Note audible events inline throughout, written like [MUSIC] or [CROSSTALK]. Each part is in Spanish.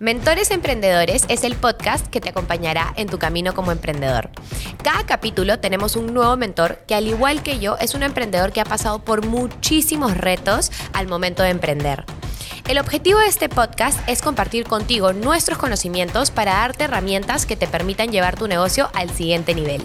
Mentores Emprendedores es el podcast que te acompañará en tu camino como emprendedor. Cada capítulo tenemos un nuevo mentor que al igual que yo es un emprendedor que ha pasado por muchísimos retos al momento de emprender. El objetivo de este podcast es compartir contigo nuestros conocimientos para darte herramientas que te permitan llevar tu negocio al siguiente nivel.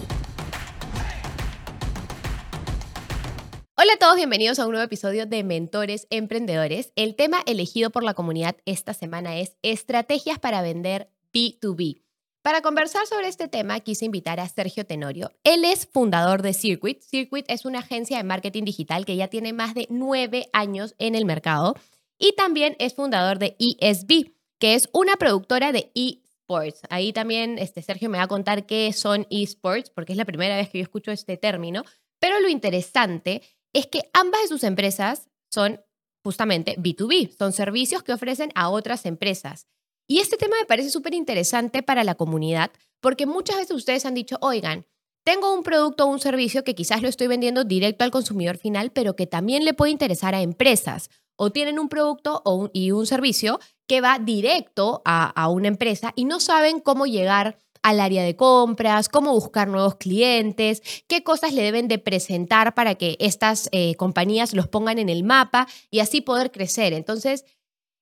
Hola a todos, bienvenidos a un nuevo episodio de Mentores Emprendedores. El tema elegido por la comunidad esta semana es estrategias para vender B2B. Para conversar sobre este tema quise invitar a Sergio Tenorio. Él es fundador de Circuit. Circuit es una agencia de marketing digital que ya tiene más de nueve años en el mercado y también es fundador de ESB, que es una productora de eSports. Ahí también este, Sergio me va a contar qué son eSports, porque es la primera vez que yo escucho este término. Pero lo interesante es que ambas de sus empresas son justamente B2B, son servicios que ofrecen a otras empresas. Y este tema me parece súper interesante para la comunidad porque muchas veces ustedes han dicho, oigan, tengo un producto o un servicio que quizás lo estoy vendiendo directo al consumidor final, pero que también le puede interesar a empresas. O tienen un producto y un servicio que va directo a, a una empresa y no saben cómo llegar al área de compras, cómo buscar nuevos clientes, qué cosas le deben de presentar para que estas eh, compañías los pongan en el mapa y así poder crecer. Entonces,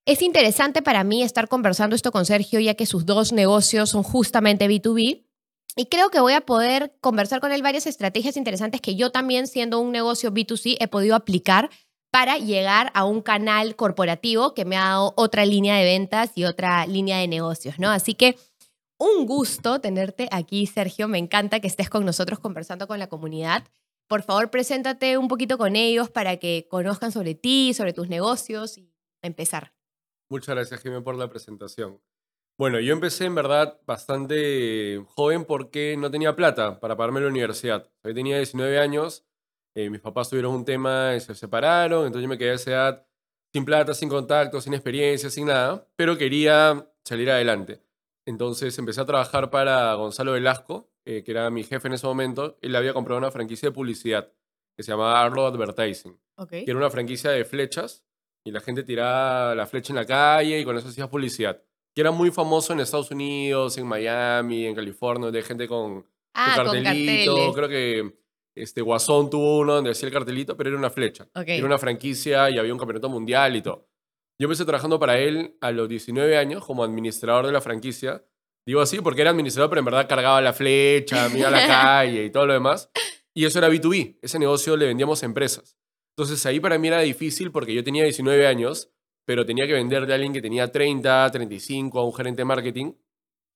es interesante para mí estar conversando esto con Sergio, ya que sus dos negocios son justamente B2B. Y creo que voy a poder conversar con él varias estrategias interesantes que yo también, siendo un negocio B2C, he podido aplicar para llegar a un canal corporativo que me ha dado otra línea de ventas y otra línea de negocios, ¿no? Así que un gusto tenerte aquí, Sergio. Me encanta que estés con nosotros conversando con la comunidad. Por favor, preséntate un poquito con ellos para que conozcan sobre ti, sobre tus negocios y empezar. Muchas gracias, Jimé, por la presentación. Bueno, yo empecé en verdad bastante joven porque no tenía plata para pagarme la universidad. Yo tenía 19 años, eh, mis papás tuvieron un tema y se separaron, entonces yo me quedé a esa edad sin plata, sin contacto, sin experiencia, sin nada, pero quería salir adelante. Entonces empecé a trabajar para Gonzalo Velasco, eh, que era mi jefe en ese momento. Él había comprado una franquicia de publicidad que se llamaba Arlo Advertising. Que era una franquicia de flechas y la gente tiraba la flecha en la calle y con eso hacía publicidad. Que era muy famoso en Estados Unidos, en Miami, en California, de gente con, ah, cartelito. Creo que este, Guasón tuvo uno donde hacía el cartelito, pero era una flecha. Era una franquicia y había un campeonato mundial y todo. Yo empecé trabajando para él a los 19 años como administrador de la franquicia. Digo así porque era administrador, pero en verdad cargaba la flecha, mira la [LAUGHS] calle y todo lo demás. Y eso era B2B. Ese negocio le vendíamos a empresas. Entonces ahí para mí era difícil porque yo tenía 19 años, pero tenía que venderle a alguien que tenía 30, 35, a un gerente de marketing.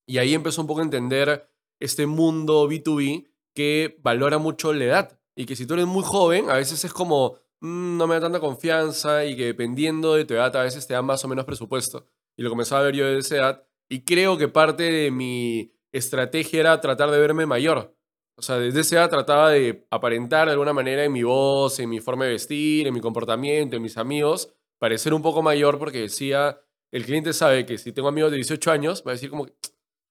Y ahí empezó un poco a entender este mundo B2B que valora mucho la edad. Y que si tú eres muy joven, a veces es como, Mm, no me da tanta confianza y que dependiendo de tu edad a veces te dan más o menos presupuesto. Y lo comenzaba a ver yo de esa edad. Y creo que parte de mi estrategia era tratar de verme mayor. O sea, desde esa edad trataba de aparentar de alguna manera en mi voz, en mi forma de vestir, en mi comportamiento, en mis amigos, parecer un poco mayor porque decía, el cliente sabe que si tengo amigos de 18 años, va a decir como,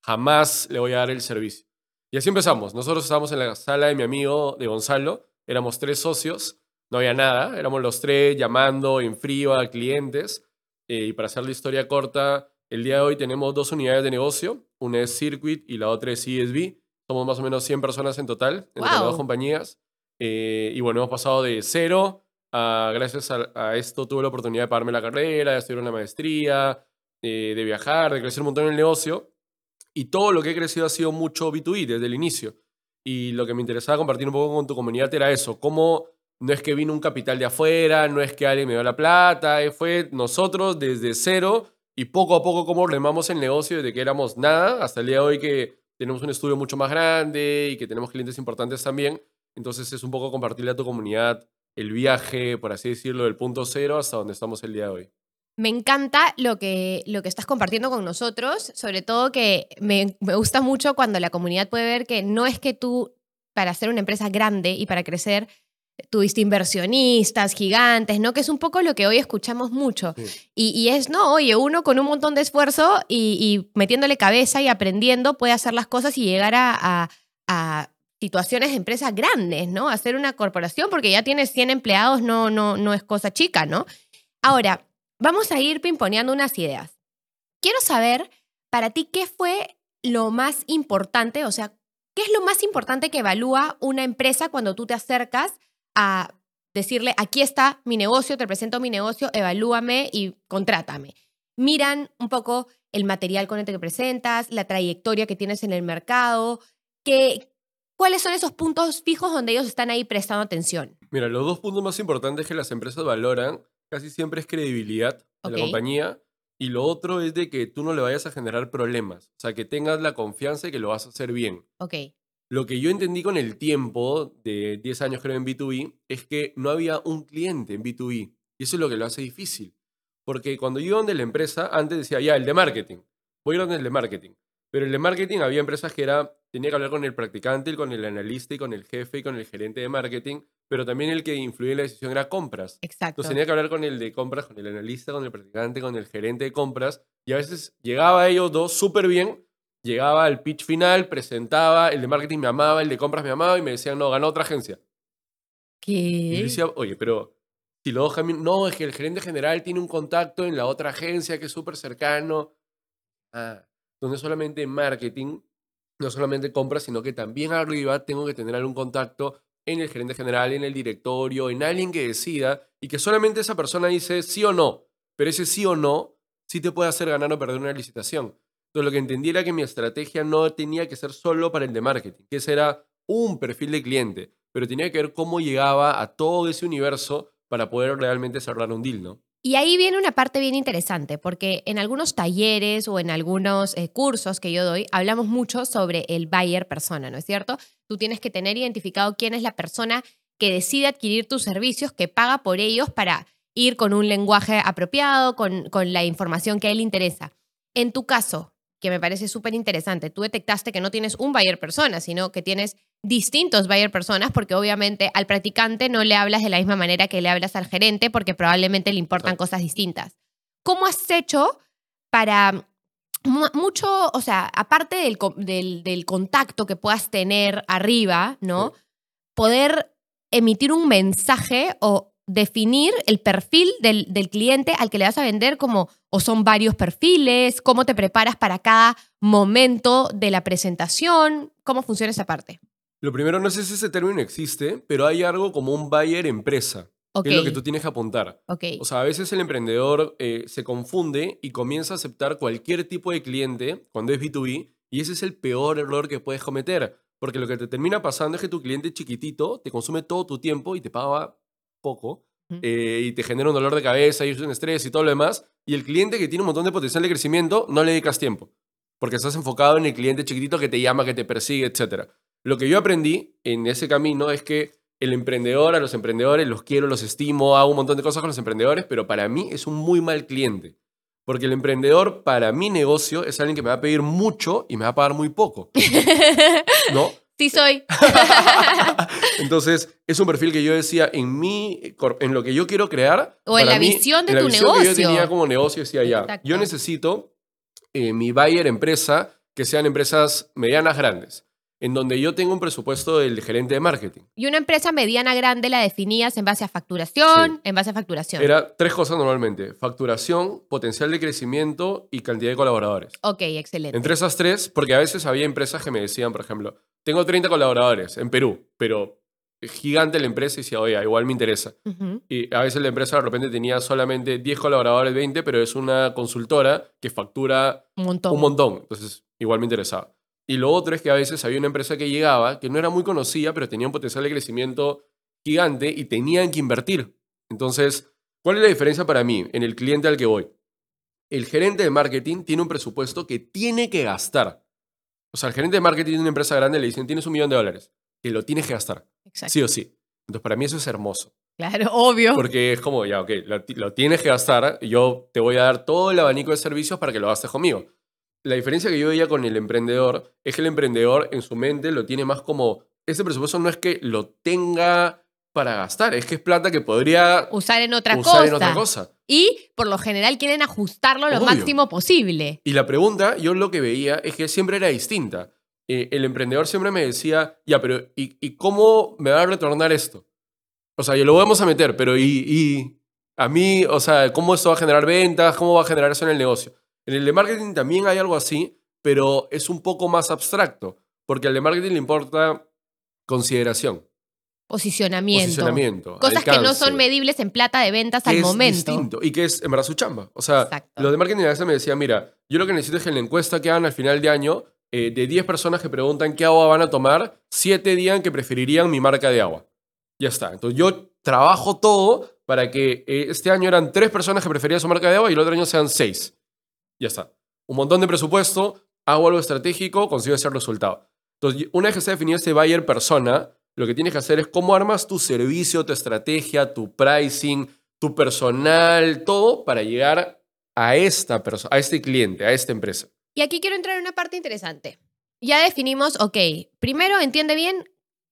jamás le voy a dar el servicio. Y así empezamos. Nosotros estábamos en la sala de mi amigo, de Gonzalo, éramos tres socios no había nada, éramos los tres llamando en frío a clientes. Eh, y para hacer la historia corta, el día de hoy tenemos dos unidades de negocio, una es Circuit y la otra es ESB. Somos más o menos 100 personas en total, entre las dos compañías. Eh, y bueno, hemos pasado de cero a, gracias a, esto, tuve la oportunidad de pagarme la carrera, de estudiar una maestría, eh, de viajar, de crecer un montón en el negocio. Y todo lo que he crecido ha sido mucho B2B desde el inicio. Y lo que me interesaba compartir un poco con tu comunidad era eso, cómo no es que vino un capital de afuera, no es que alguien me dio la plata, eh, fue nosotros desde cero y poco a poco como remamos el negocio desde que éramos nada hasta el día de hoy que tenemos un estudio mucho más grande y que tenemos clientes importantes también. Entonces es un poco compartirle a tu comunidad el viaje, por así decirlo, del punto cero hasta donde estamos el día de hoy. Me encanta lo que, lo que estás compartiendo con nosotros, sobre todo que me, me gusta mucho cuando la comunidad puede ver que no es que tú, para ser una empresa grande y para crecer, tuviste inversionistas gigantes, ¿no? Que es un poco lo que hoy escuchamos mucho. Y, es, no, oye, uno con un montón de esfuerzo y, metiéndole cabeza y aprendiendo puede hacer las cosas y llegar a, situaciones de empresas grandes, ¿no? Hacer una corporación porque ya tienes 100 empleados, no, no, no es cosa chica, ¿no? Ahora, vamos a ir pimponeando unas ideas. quiero saber para ti qué fue lo más importante, o sea, qué es lo más importante que evalúa una empresa cuando tú te acercas a decirle, aquí está mi negocio, te presento mi negocio, evalúame y contrátame. Miran un poco el material con el que presentas, la trayectoria que tienes en el mercado, que, ¿cuáles son esos puntos fijos donde ellos están ahí prestando atención? Mira, los dos puntos más importantes que las empresas valoran casi siempre es credibilidad de la compañía y lo otro es de que tú no le vayas a generar problemas, o sea, que tengas la confianza y que lo vas a hacer bien. Ok. Lo que yo entendí con el tiempo de 10 años creo en B2B es que no había un cliente en B2B y eso es lo que lo hace difícil. Porque cuando yo iba donde la empresa, antes decía, ya, el de marketing, voy a ir donde el de marketing. Pero el de marketing había empresas que era, tenía que hablar con el practicante, con el analista y con el jefe y con el gerente de marketing, pero también el que influía en la decisión era compras. Exacto. Entonces tenía que hablar con el de compras, con el analista, con el practicante, con el gerente de compras, y a veces llegaba a ellos dos súper bien, llegaba al pitch final, presentaba, el de marketing me amaba, el de compras me amaba, y me decían, no, ganó otra agencia. ¿Qué? Y yo decía, oye, pero si lo no, es que el gerente general tiene un contacto en la otra agencia que es súper cercano. Ah, donde solamente marketing, no solamente compras, sino que también arriba tengo que tener algún contacto en el gerente general, en el directorio, en alguien que decida y que solamente esa persona dice sí o no. Pero ese sí o no sí te puede hacer ganar o perder una licitación. Entonces lo que entendí era que mi estrategia no tenía que ser solo para el de marketing, que ese era un perfil de cliente, pero tenía que ver cómo llegaba a todo ese universo para poder realmente cerrar un deal, ¿no? Y ahí viene una parte bien interesante, porque en algunos talleres o en algunos eh, cursos que yo doy, hablamos mucho sobre el buyer persona, ¿no es cierto? Tú tienes que tener identificado quién es la persona que decide adquirir tus servicios, que paga por ellos para ir con un lenguaje apropiado, con, con la información que a él interesa. En tu caso, que me parece súper interesante. Tú detectaste que no tienes un buyer persona, sino que tienes distintos buyer personas, porque obviamente al practicante no le hablas de la misma manera que le hablas al gerente, porque probablemente le importan cosas distintas. ¿Cómo has hecho para mucho, o sea, aparte del, del, contacto que puedas tener arriba, ¿no? Poder emitir un mensaje o definir el perfil del, cliente al que le vas a vender como, o son varios perfiles, cómo te preparas para cada momento de la presentación, cómo funciona esa parte. Lo primero, no sé si ese término existe, pero hay algo como un buyer empresa. Que es lo que tú tienes que apuntar. Okay. O sea, a veces el emprendedor eh, se confunde y comienza a aceptar cualquier tipo de cliente cuando es B2B y ese es el peor error que puedes cometer. Porque lo que te termina pasando es que tu cliente chiquitito te consume todo tu tiempo y te paga poco eh, y te genera un dolor de cabeza y un estrés y todo lo demás. Y el cliente que tiene un montón de potencial de crecimiento, no le dedicas tiempo. Porque estás enfocado en el cliente chiquitito que te llama, que te persigue, etc. Lo que yo aprendí en ese camino es que el emprendedor, a los emprendedores los quiero, los estimo, hago un montón de cosas con los emprendedores, pero para mí es un muy mal cliente. Porque el emprendedor, para mi negocio, es alguien que me va a pedir mucho y me va a pagar muy poco. [LAUGHS] ¿No? Sí soy. [LAUGHS] Entonces, es un perfil que yo decía en mí, en lo que yo quiero crear. O en la visión de en tu la visión negocio. Que yo tenía como negocio, decía ya, yo necesito eh, mi buyer empresa que sean empresas medianas grandes en donde yo tengo un presupuesto del gerente de marketing. Y una empresa mediana grande la definías en base a facturación, en base a facturación. Era tres cosas normalmente, facturación, potencial de crecimiento y cantidad de colaboradores. Ok, excelente. Entre esas tres, porque a veces había empresas que me decían, por ejemplo, tengo 30 colaboradores en Perú, pero es gigante la empresa y decía, oye, igual me interesa. Y a veces la empresa de repente tenía solamente 10 colaboradores, 20, pero es una consultora que factura un montón. Un montón. Entonces, igual me interesaba. Y lo otro es que a veces había una empresa que llegaba, que no era muy conocida, pero tenía un potencial de crecimiento gigante y tenían que invertir. Entonces, ¿cuál es la diferencia para mí en el cliente al que voy? El gerente de marketing tiene un presupuesto que tiene que gastar. O sea, el gerente de marketing de una empresa grande le dicen, tienes un millón de dólares, que lo tienes que gastar. Exacto. Sí o sí. Entonces, para mí eso es hermoso. Claro, obvio. Porque es como, ya, ok, lo, tienes que gastar, yo te voy a dar todo el abanico de servicios para que lo gastes conmigo. La diferencia que yo veía con el emprendedor es que el emprendedor en su mente lo tiene más como, ese presupuesto no es que lo tenga para gastar, es que es plata que podría usar en otra, usar cosa. En otra cosa. Y por lo general quieren ajustarlo lo máximo posible. Y la pregunta, yo lo que veía es que siempre era distinta. Eh, el emprendedor siempre me decía, ya, pero ¿y, cómo me va a retornar esto? O sea, yo lo vamos a meter, pero ¿y, ¿y, a mí, o sea, cómo esto va a generar ventas? ¿Cómo va a generar eso en el negocio? En el de marketing también hay algo así, pero es un poco más abstracto, porque al de marketing le importa consideración. Posicionamiento. Posicionamiento. Cosas que no son medibles en plata de ventas al es momento. distinto y que es en verdad su chamba. O sea, lo de marketing a veces me decía, mira, yo lo que necesito es que en la encuesta que hagan al final de año, eh, de 10 personas que preguntan qué agua van a tomar, 7 digan que preferirían mi marca de agua. Ya está. Entonces yo trabajo todo para que eh, este año eran 3 personas que preferían su marca de agua y el otro año sean 6. Ya está. Un montón de presupuesto, hago algo estratégico, consigo ese resultado. Entonces, una vez que se ha definido ese buyer persona, lo que tienes que hacer es cómo armas tu servicio, tu estrategia, tu pricing, tu personal, todo para llegar a esta persona, a este cliente, a esta empresa. Y aquí quiero entrar en una parte interesante. Ya definimos, ok, primero entiende bien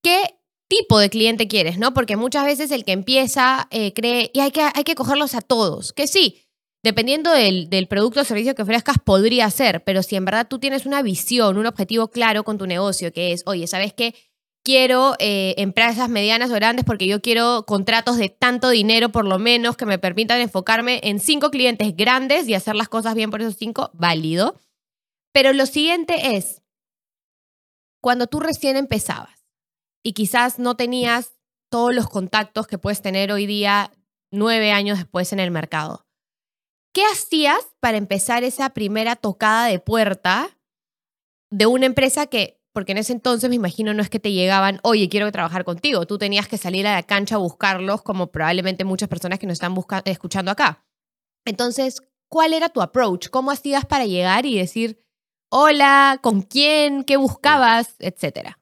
qué tipo de cliente quieres, ¿no? Porque muchas veces el que empieza eh, cree, y hay que, hay que cogerlos a todos, que sí, dependiendo del, del, producto o servicio que ofrezcas, podría ser, pero si en verdad tú tienes una visión, un objetivo claro con tu negocio, que es, oye, ¿sabes qué? Quiero eh, empresas medianas o grandes porque yo quiero contratos de tanto dinero por lo menos que me permitan enfocarme en cinco clientes grandes y hacer las cosas bien por esos cinco, válido. Pero lo siguiente es, cuando tú recién empezabas y quizás no tenías todos los contactos que puedes tener hoy día nueve años después en el mercado, ¿qué hacías para empezar esa primera tocada de puerta de una empresa que porque en ese entonces me imagino no es que te llegaban, oye, quiero trabajar contigo, tú tenías que salir a la cancha a buscarlos como probablemente muchas personas que nos están escuchando acá. Entonces, ¿cuál era tu approach? ¿Cómo hacías para llegar y decir, hola, con quién, qué buscabas, etcétera?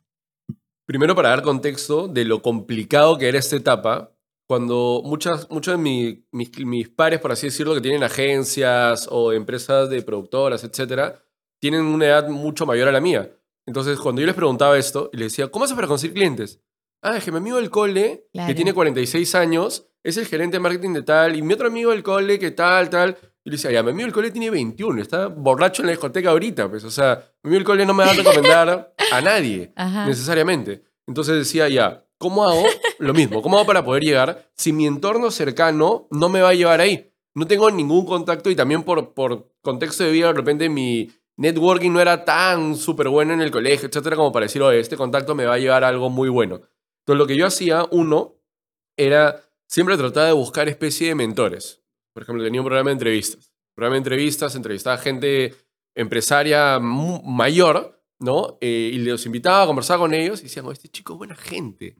Primero, para dar contexto de lo complicado que era esta etapa, cuando muchas, muchos de mis, mis pares, por así decirlo, que tienen agencias o empresas de productoras, etcétera, tienen una edad mucho mayor a la mía. Entonces, cuando yo les preguntaba esto, y les decía, ¿cómo haces para conseguir clientes? Ah, es que mi amigo del cole, que tiene 46 años, es el gerente de marketing de tal, y mi otro amigo del cole, que tal, tal. Y le decía, ya, mi amigo del cole tiene 21, está borracho en la discoteca ahorita, pues, o sea, mi amigo del cole no me va a recomendar a nadie, [LAUGHS] necesariamente. Entonces decía, ya, ¿cómo hago lo mismo? ¿Cómo hago para poder llegar si mi entorno cercano no me va a llevar ahí? No tengo ningún contacto y también por, por contexto de vida, de repente mi, networking no era tan súper bueno en el colegio, etcétera, como para decir, oye, este contacto me va a llevar a algo muy bueno. Entonces, lo que yo hacía, uno, era siempre tratar de buscar especie de mentores. Por ejemplo, tenía un programa de entrevistas. Un programa de entrevistas, entrevistaba gente empresaria mayor, ¿no? Eh, y los invitaba a conversar con ellos y decían, oh, este chico es buena gente.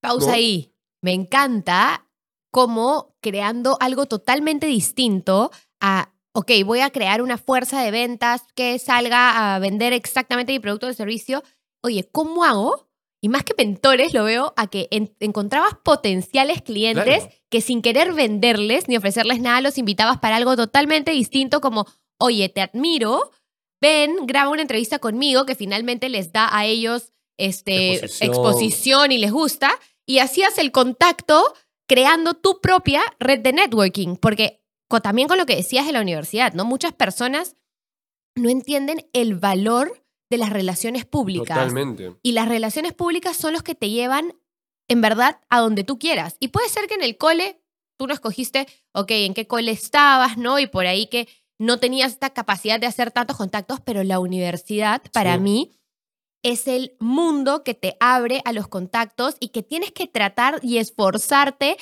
Pausa ahí. Me encanta cómo creando algo totalmente distinto a ok, voy a crear una fuerza de ventas que salga a vender exactamente mi producto o servicio. Oye, ¿cómo hago? Y más que mentores, lo veo a que encontrabas potenciales clientes que sin querer venderles ni ofrecerles nada, los invitabas para algo totalmente distinto como, oye, te admiro, ven, graba una entrevista conmigo que finalmente les da a ellos este, exposición. exposición y les gusta. Y hacías el contacto creando tu propia red de networking, porque también con lo que decías de la universidad, ¿no? Muchas personas no entienden el valor de las relaciones públicas. Totalmente. Y las relaciones públicas son los que te llevan, en verdad, a donde tú quieras. Y puede ser que en el cole tú no escogiste, ok, en qué cole estabas, ¿no? Y por ahí que no tenías esta capacidad de hacer tantos contactos, pero la universidad, para mí, es el mundo que te abre a los contactos y que tienes que tratar y esforzarte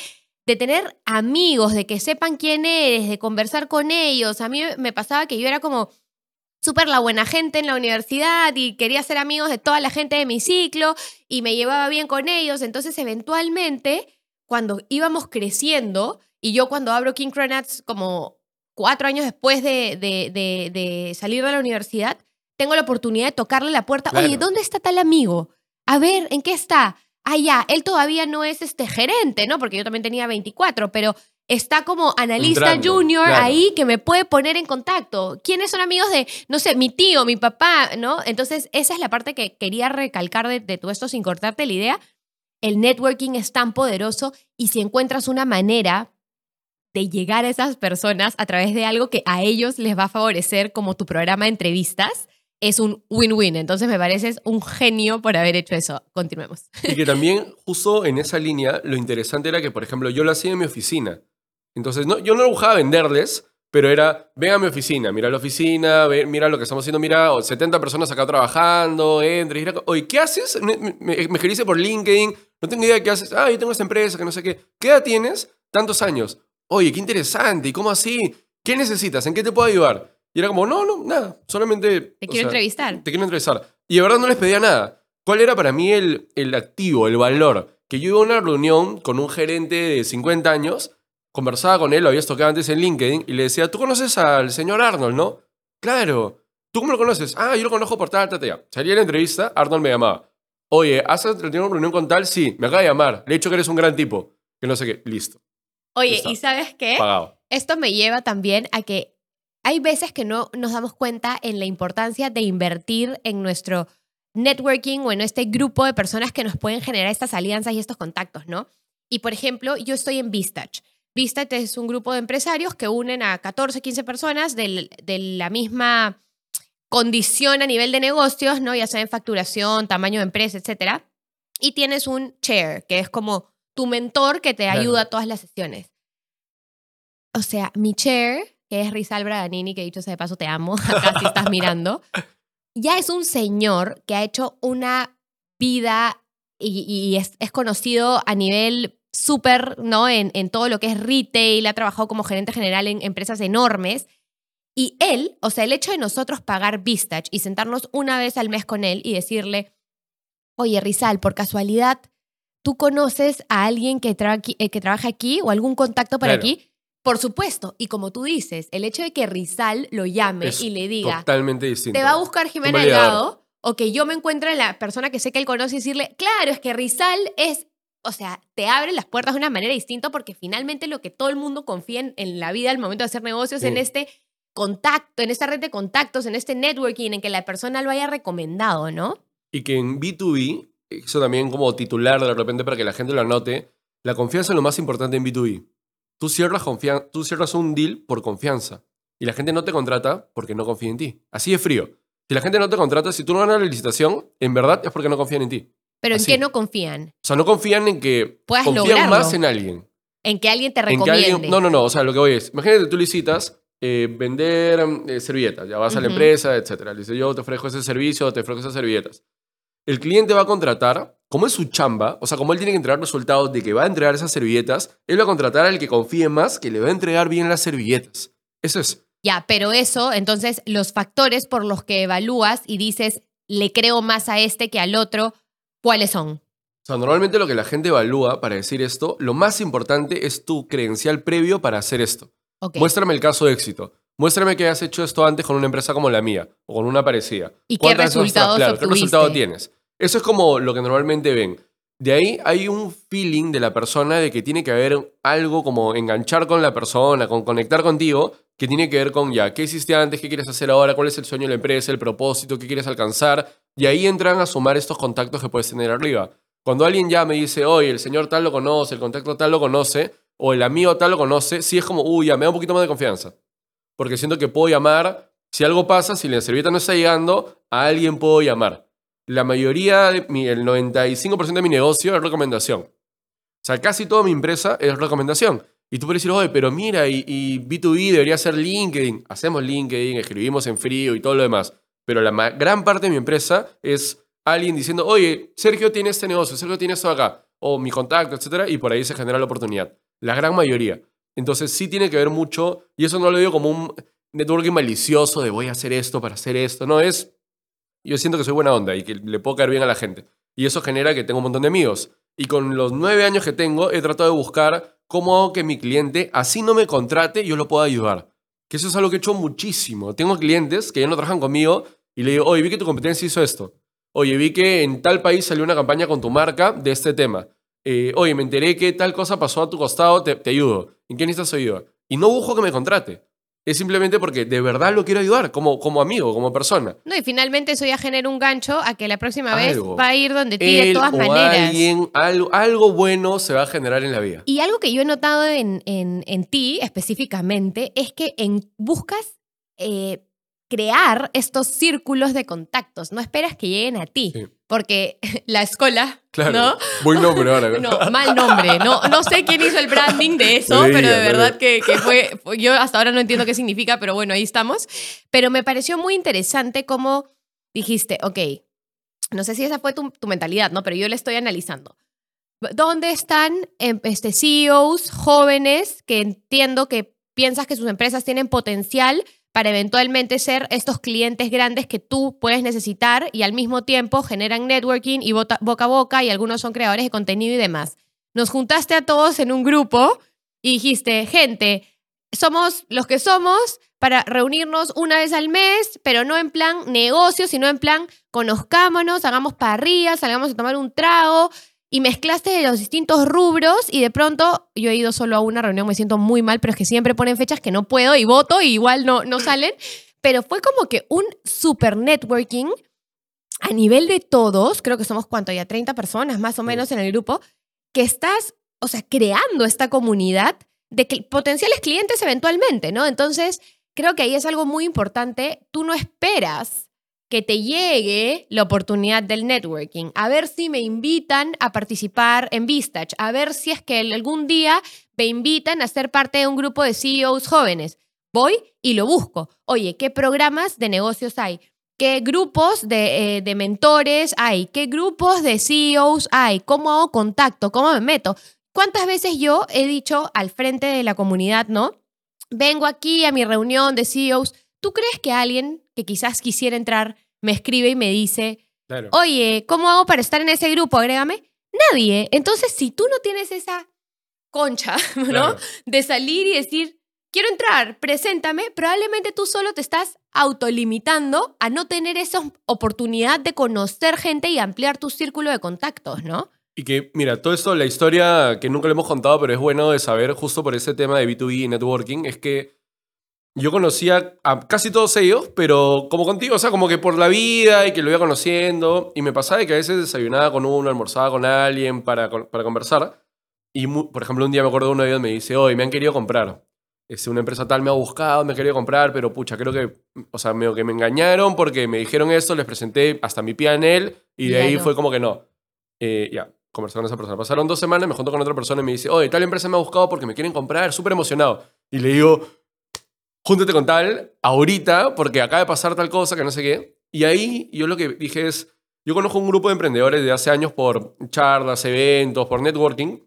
de tener amigos, de que sepan quién eres, de conversar con ellos. A mí me pasaba que yo era como súper la buena gente en la universidad y quería ser amigos de toda la gente de mi ciclo y me llevaba bien con ellos. Entonces, eventualmente, cuando íbamos creciendo, y yo cuando abro King Cronats como cuatro años después de, de, salir de la universidad, tengo la oportunidad de tocarle la puerta. Oye, ¿dónde está tal amigo? A ver, ¿en qué está? Ah, ya, él todavía no es este gerente, ¿no? Porque yo también tenía 24, pero está como analista junior ahí que me puede poner en contacto. ¿Quiénes son amigos de, no sé, mi tío, mi papá, ¿no? Entonces, esa es la parte que quería recalcar de, de todo esto sin cortarte la idea. El networking es tan poderoso y si encuentras una manera de llegar a esas personas a través de algo que a ellos les va a favorecer, como tu programa de entrevistas, es un win-win. Entonces me pareces un genio por haber hecho eso. Continuemos. Y que también, justo en esa línea, lo interesante era que, por ejemplo, yo lo hacía en mi oficina. Entonces, no, yo no buscaba venderles, pero era, ven a mi oficina, mira la oficina, mira lo que estamos haciendo, mira, 70 personas acá trabajando, entra, y oye, ¿qué haces? Me, me, me por LinkedIn, no tengo idea de qué haces. Ah, yo tengo esta empresa, que no sé qué. ¿Qué edad tienes? Tantos años. Oye, qué interesante, ¿y cómo así? ¿Qué necesitas? ¿En qué te puedo ayudar? Y era como, no, no, nada, solamente... Te quiero entrevistar. Te quiero entrevistar. Y de verdad no les pedía nada. ¿Cuál era para mí el, el activo, el valor? Que yo iba a una reunión con un gerente de 50 años, conversaba con él, lo había tocado antes en LinkedIn, y le decía, ¿tú conoces al señor Arnold, no? Claro. ¿Tú cómo lo conoces? Ah, yo lo conozco por tal, tal, tal. Salía la entrevista, Arnold me llamaba. Oye, ¿has tenido una reunión con tal? Sí, me acaba de llamar. Le he dicho que eres un gran tipo. Que no sé qué. Listo. Oye, ¿y sabes qué? Pagado. Esto me lleva también a que hay veces que no nos damos cuenta en la importancia de invertir en nuestro networking o en este grupo de personas que nos pueden generar estas alianzas y estos contactos, ¿no? Y por ejemplo, yo estoy en Vistach. Vistach es un grupo de empresarios que unen a 14, 15 personas de la misma condición a nivel de negocios, ¿no? Ya sea en facturación, tamaño de empresa, etcétera. Y tienes un chair, que es como tu mentor que te ayuda a todas las sesiones. O sea, mi chair que es Rizal Braganini, que dicho sea de paso te amo, [LAUGHS] acá si estás mirando, ya es un señor que ha hecho una vida y, es, conocido a nivel súper, ¿no? En, en todo lo que es retail, ha trabajado como gerente general en empresas enormes. Y él, o sea, el hecho de nosotros pagar Vistach y sentarnos una vez al mes con él y decirle, oye, Rizal, por casualidad, ¿tú conoces a alguien que, eh, que trabaja aquí o algún contacto para aquí? Por supuesto, y como tú dices, el hecho de que Rizal lo llame y le diga, totalmente distinto. Te va a buscar Jimena Delgado, o que yo me encuentre en la persona que sé que él conoce y decirle, claro, es que Rizal es, o sea, te abre las puertas de una manera distinta porque finalmente lo que todo el mundo confía en, la vida al momento de hacer negocios, en este contacto, en esta red de contactos, en este networking, en que la persona lo haya recomendado, ¿no? Y que en B2B, eso también como titular de repente para que la gente lo anote, la confianza es lo más importante en B2B. Tú cierras, tú cierras un deal por confianza y la gente no te contrata porque no confía en ti. Así es frío. Si la gente no te contrata, si tú no ganas la licitación, en verdad es porque no confían en ti. ¿Pero en qué no confían? O sea, no confían en que Puedas confían más en alguien. En que alguien te recomiende. no, no, no. O sea, lo que voy es, imagínate tú licitas eh, vender eh, servilletas. Ya vas a la empresa, etc. Le dice, yo te ofrezco ese servicio, te ofrezco esas servilletas. El cliente va a contratar como es su chamba, o sea, como él tiene que entregar resultados de que va a entregar esas servilletas, él va a contratar al que confíe más que le va a entregar bien las servilletas. Eso es. Ya, pero eso, entonces, los factores por los que evalúas y dices, le creo más a este que al otro, ¿cuáles son? O sea, normalmente lo que la gente evalúa para decir esto, lo más importante es tu credencial previo para hacer esto. Muéstrame el caso de éxito. Muéstrame que has hecho esto antes con una empresa como la mía o con una parecida. ¿Y qué resultados claro, ¿Qué resultado tienes? Eso es como lo que normalmente ven. De ahí hay un feeling de la persona de que tiene que haber algo como enganchar con la persona, con conectar contigo, que tiene que ver con ya, ¿qué hiciste antes? ¿Qué quieres hacer ahora? ¿Cuál es el sueño de la empresa? ¿El propósito? ¿Qué quieres alcanzar? Y ahí entran a sumar estos contactos que puedes tener arriba. Cuando alguien ya me dice, oye, el señor tal lo conoce, el contacto tal lo conoce, o el amigo tal lo conoce, sí es como, uy, ya me da un poquito más de confianza. Porque siento que puedo llamar, si algo pasa, si la servilleta no está llegando, a alguien puedo llamar la mayoría, de mi, el 95% de mi negocio es recomendación. O sea, casi toda mi empresa es recomendación. Y tú puedes decir, oye, pero mira, y, B2B debería ser LinkedIn. Hacemos LinkedIn, escribimos en frío y todo lo demás. Pero la gran parte de mi empresa es alguien diciendo, oye, Sergio tiene este negocio, Sergio tiene esto acá, o mi contacto, etc. Y por ahí se genera la oportunidad. La gran mayoría. Entonces sí tiene que ver mucho, y eso no lo digo como un networking malicioso de voy a hacer esto para hacer esto. No, es yo siento que soy buena onda y que le puedo caer bien a la gente. Y eso genera que tengo un montón de amigos. Y con los nueve años que tengo, he tratado de buscar cómo hago que mi cliente, así no me contrate, yo lo pueda ayudar. Que eso es algo que he hecho muchísimo. Tengo clientes que ya no trabajan conmigo y le digo, oye, vi que tu competencia hizo esto. Oye, vi que en tal país salió una campaña con tu marca de este tema. Eh, oye, me enteré que tal cosa pasó a tu costado, te, te ayudo. ¿En qué necesitas ayuda? Y no busco que me contrate es simplemente porque de verdad lo quiero ayudar como, como amigo, como persona. No, y finalmente eso ya genera un gancho a que la próxima vez va a ir donde ti de todas o maneras. Alguien, algo, algo bueno se va a generar en la vida. Y algo que yo he notado en, en, ti específicamente es que en, buscas eh, crear estos círculos de contactos, no esperas que lleguen a ti. Porque [LAUGHS] la escuela, claro, ¿no? Buen nombre ahora. [LAUGHS] No, mal nombre. No, no sé quién hizo el branding de eso, pero de verdad que, que fue, yo hasta ahora no entiendo qué significa, pero bueno, ahí estamos. Pero me pareció muy interesante cómo dijiste, ok, no sé si esa fue tu, tu mentalidad, ¿no? Pero yo le estoy analizando. ¿Dónde están em, este, CEOs jóvenes que entiendo que piensas que sus empresas tienen potencial para eventualmente ser estos clientes grandes que tú puedes necesitar y al mismo tiempo generan networking y boca a boca y algunos son creadores de contenido y demás. Nos juntaste a todos en un grupo y dijiste, gente, somos los que somos para reunirnos una vez al mes, pero no en plan negocio, sino en plan conozcámonos, hagamos parrillas, salgamos a tomar un trago, y mezclaste de los distintos rubros y de pronto yo he ido solo a una reunión, me siento muy mal, pero es que siempre ponen fechas que no puedo y voto y igual no, no salen. Pero fue como que un super networking a nivel de todos, creo que somos cuánto ya 30 personas más o menos en el grupo, que estás, o sea, creando esta comunidad de potenciales clientes eventualmente, ¿no? Entonces, creo que ahí es algo muy importante. Tú no esperas que te llegue la oportunidad del networking, a ver si me invitan a participar en Vistach, a ver si es que algún día me invitan a ser parte de un grupo de CEOs jóvenes. Voy y lo busco. Oye, ¿qué programas de negocios hay? ¿Qué grupos de, eh, de mentores hay? ¿Qué grupos de CEOs hay? ¿Cómo hago contacto? ¿Cómo me meto? ¿Cuántas veces yo he dicho al frente de la comunidad, no? Vengo aquí a mi reunión de CEOs ¿Tú crees que alguien que quizás quisiera entrar me escribe y me dice, oye, ¿cómo hago para estar en ese grupo? Agrégame. Nadie. Entonces, si tú no tienes esa concha, [LAUGHS] ¿no? De salir y decir, quiero entrar, preséntame, probablemente tú solo te estás autolimitando a no tener esa oportunidad de conocer gente y ampliar tu círculo de contactos, ¿no? Y que, mira, todo esto, la historia que nunca le hemos contado, pero es bueno de saber justo por ese tema de B2B y networking, es que yo conocía a casi todos ellos, pero como contigo, o sea, como que por la vida y que lo iba conociendo. Y me pasaba de que a veces desayunaba con uno, almorzaba con alguien para, para conversar. Y, por ejemplo, un día me acuerdo de uno de ellos me dice, hoy me han querido comprar. Este, una empresa tal me ha buscado, me ha querido comprar, pero pucha, creo que, o sea, medio que me engañaron porque me dijeron esto, les presenté hasta mi pie en él y de ahí fue como que no. Eh, ya, conversé con esa persona. Pasaron dos semanas, me junto con otra persona y me dice, oye, tal empresa me ha buscado porque me quieren comprar, súper emocionado. Y le digo, júntate con tal ahorita porque acaba de pasar tal cosa que no sé qué. Y ahí yo lo que dije es, yo conozco un grupo de emprendedores de hace años por charlas, eventos, por networking,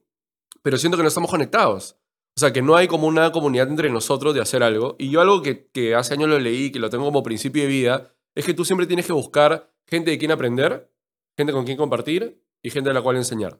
pero siento que no estamos conectados. O sea, que no hay como una comunidad entre nosotros de hacer algo. Y yo algo que, que hace años lo leí, que lo tengo como principio de vida, es que tú siempre tienes que buscar gente de quien aprender, gente con quien compartir y gente de la cual enseñar.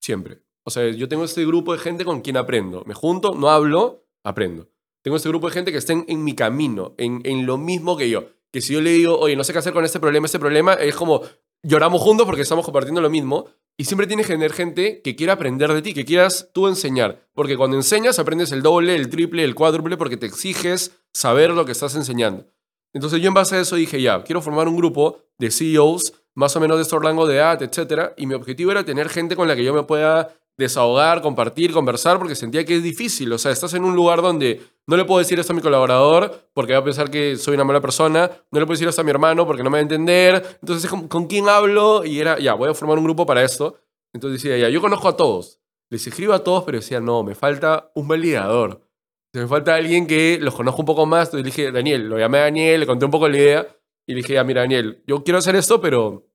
Siempre. O sea, yo tengo este grupo de gente con quien aprendo. Me junto, no hablo, aprendo. Tengo este grupo de gente que estén en mi camino, en, en lo mismo que yo. Que si yo le digo, oye, no sé qué hacer con este problema, este problema, es como lloramos juntos porque estamos compartiendo lo mismo. Y siempre tienes que tener gente que quiera aprender de ti, que quieras tú enseñar. Porque cuando enseñas, aprendes el doble, el triple, el cuádruple, porque te exiges saber lo que estás enseñando. Entonces yo en base a eso dije, ya, quiero formar un grupo de CEOs, más o menos de este rango de edad, etc. Y mi objetivo era tener gente con la que yo me pueda desahogar, compartir, conversar, porque sentía que es difícil. O sea, estás en un lugar donde no le puedo decir esto a mi colaborador porque va a pensar que soy una mala persona, no le puedo decir esto a mi hermano porque no me va a entender. Entonces, ¿con, quién hablo? Y era, ya, voy a formar un grupo para esto. Entonces decía, ya, yo conozco a todos. Les escribo a todos, pero decía, no, me falta un validador. Me falta alguien que los conozca un poco más. Entonces le dije, Daniel, lo llamé a Daniel, le conté un poco la idea y le dije, ya, mira, Daniel, yo quiero hacer esto, pero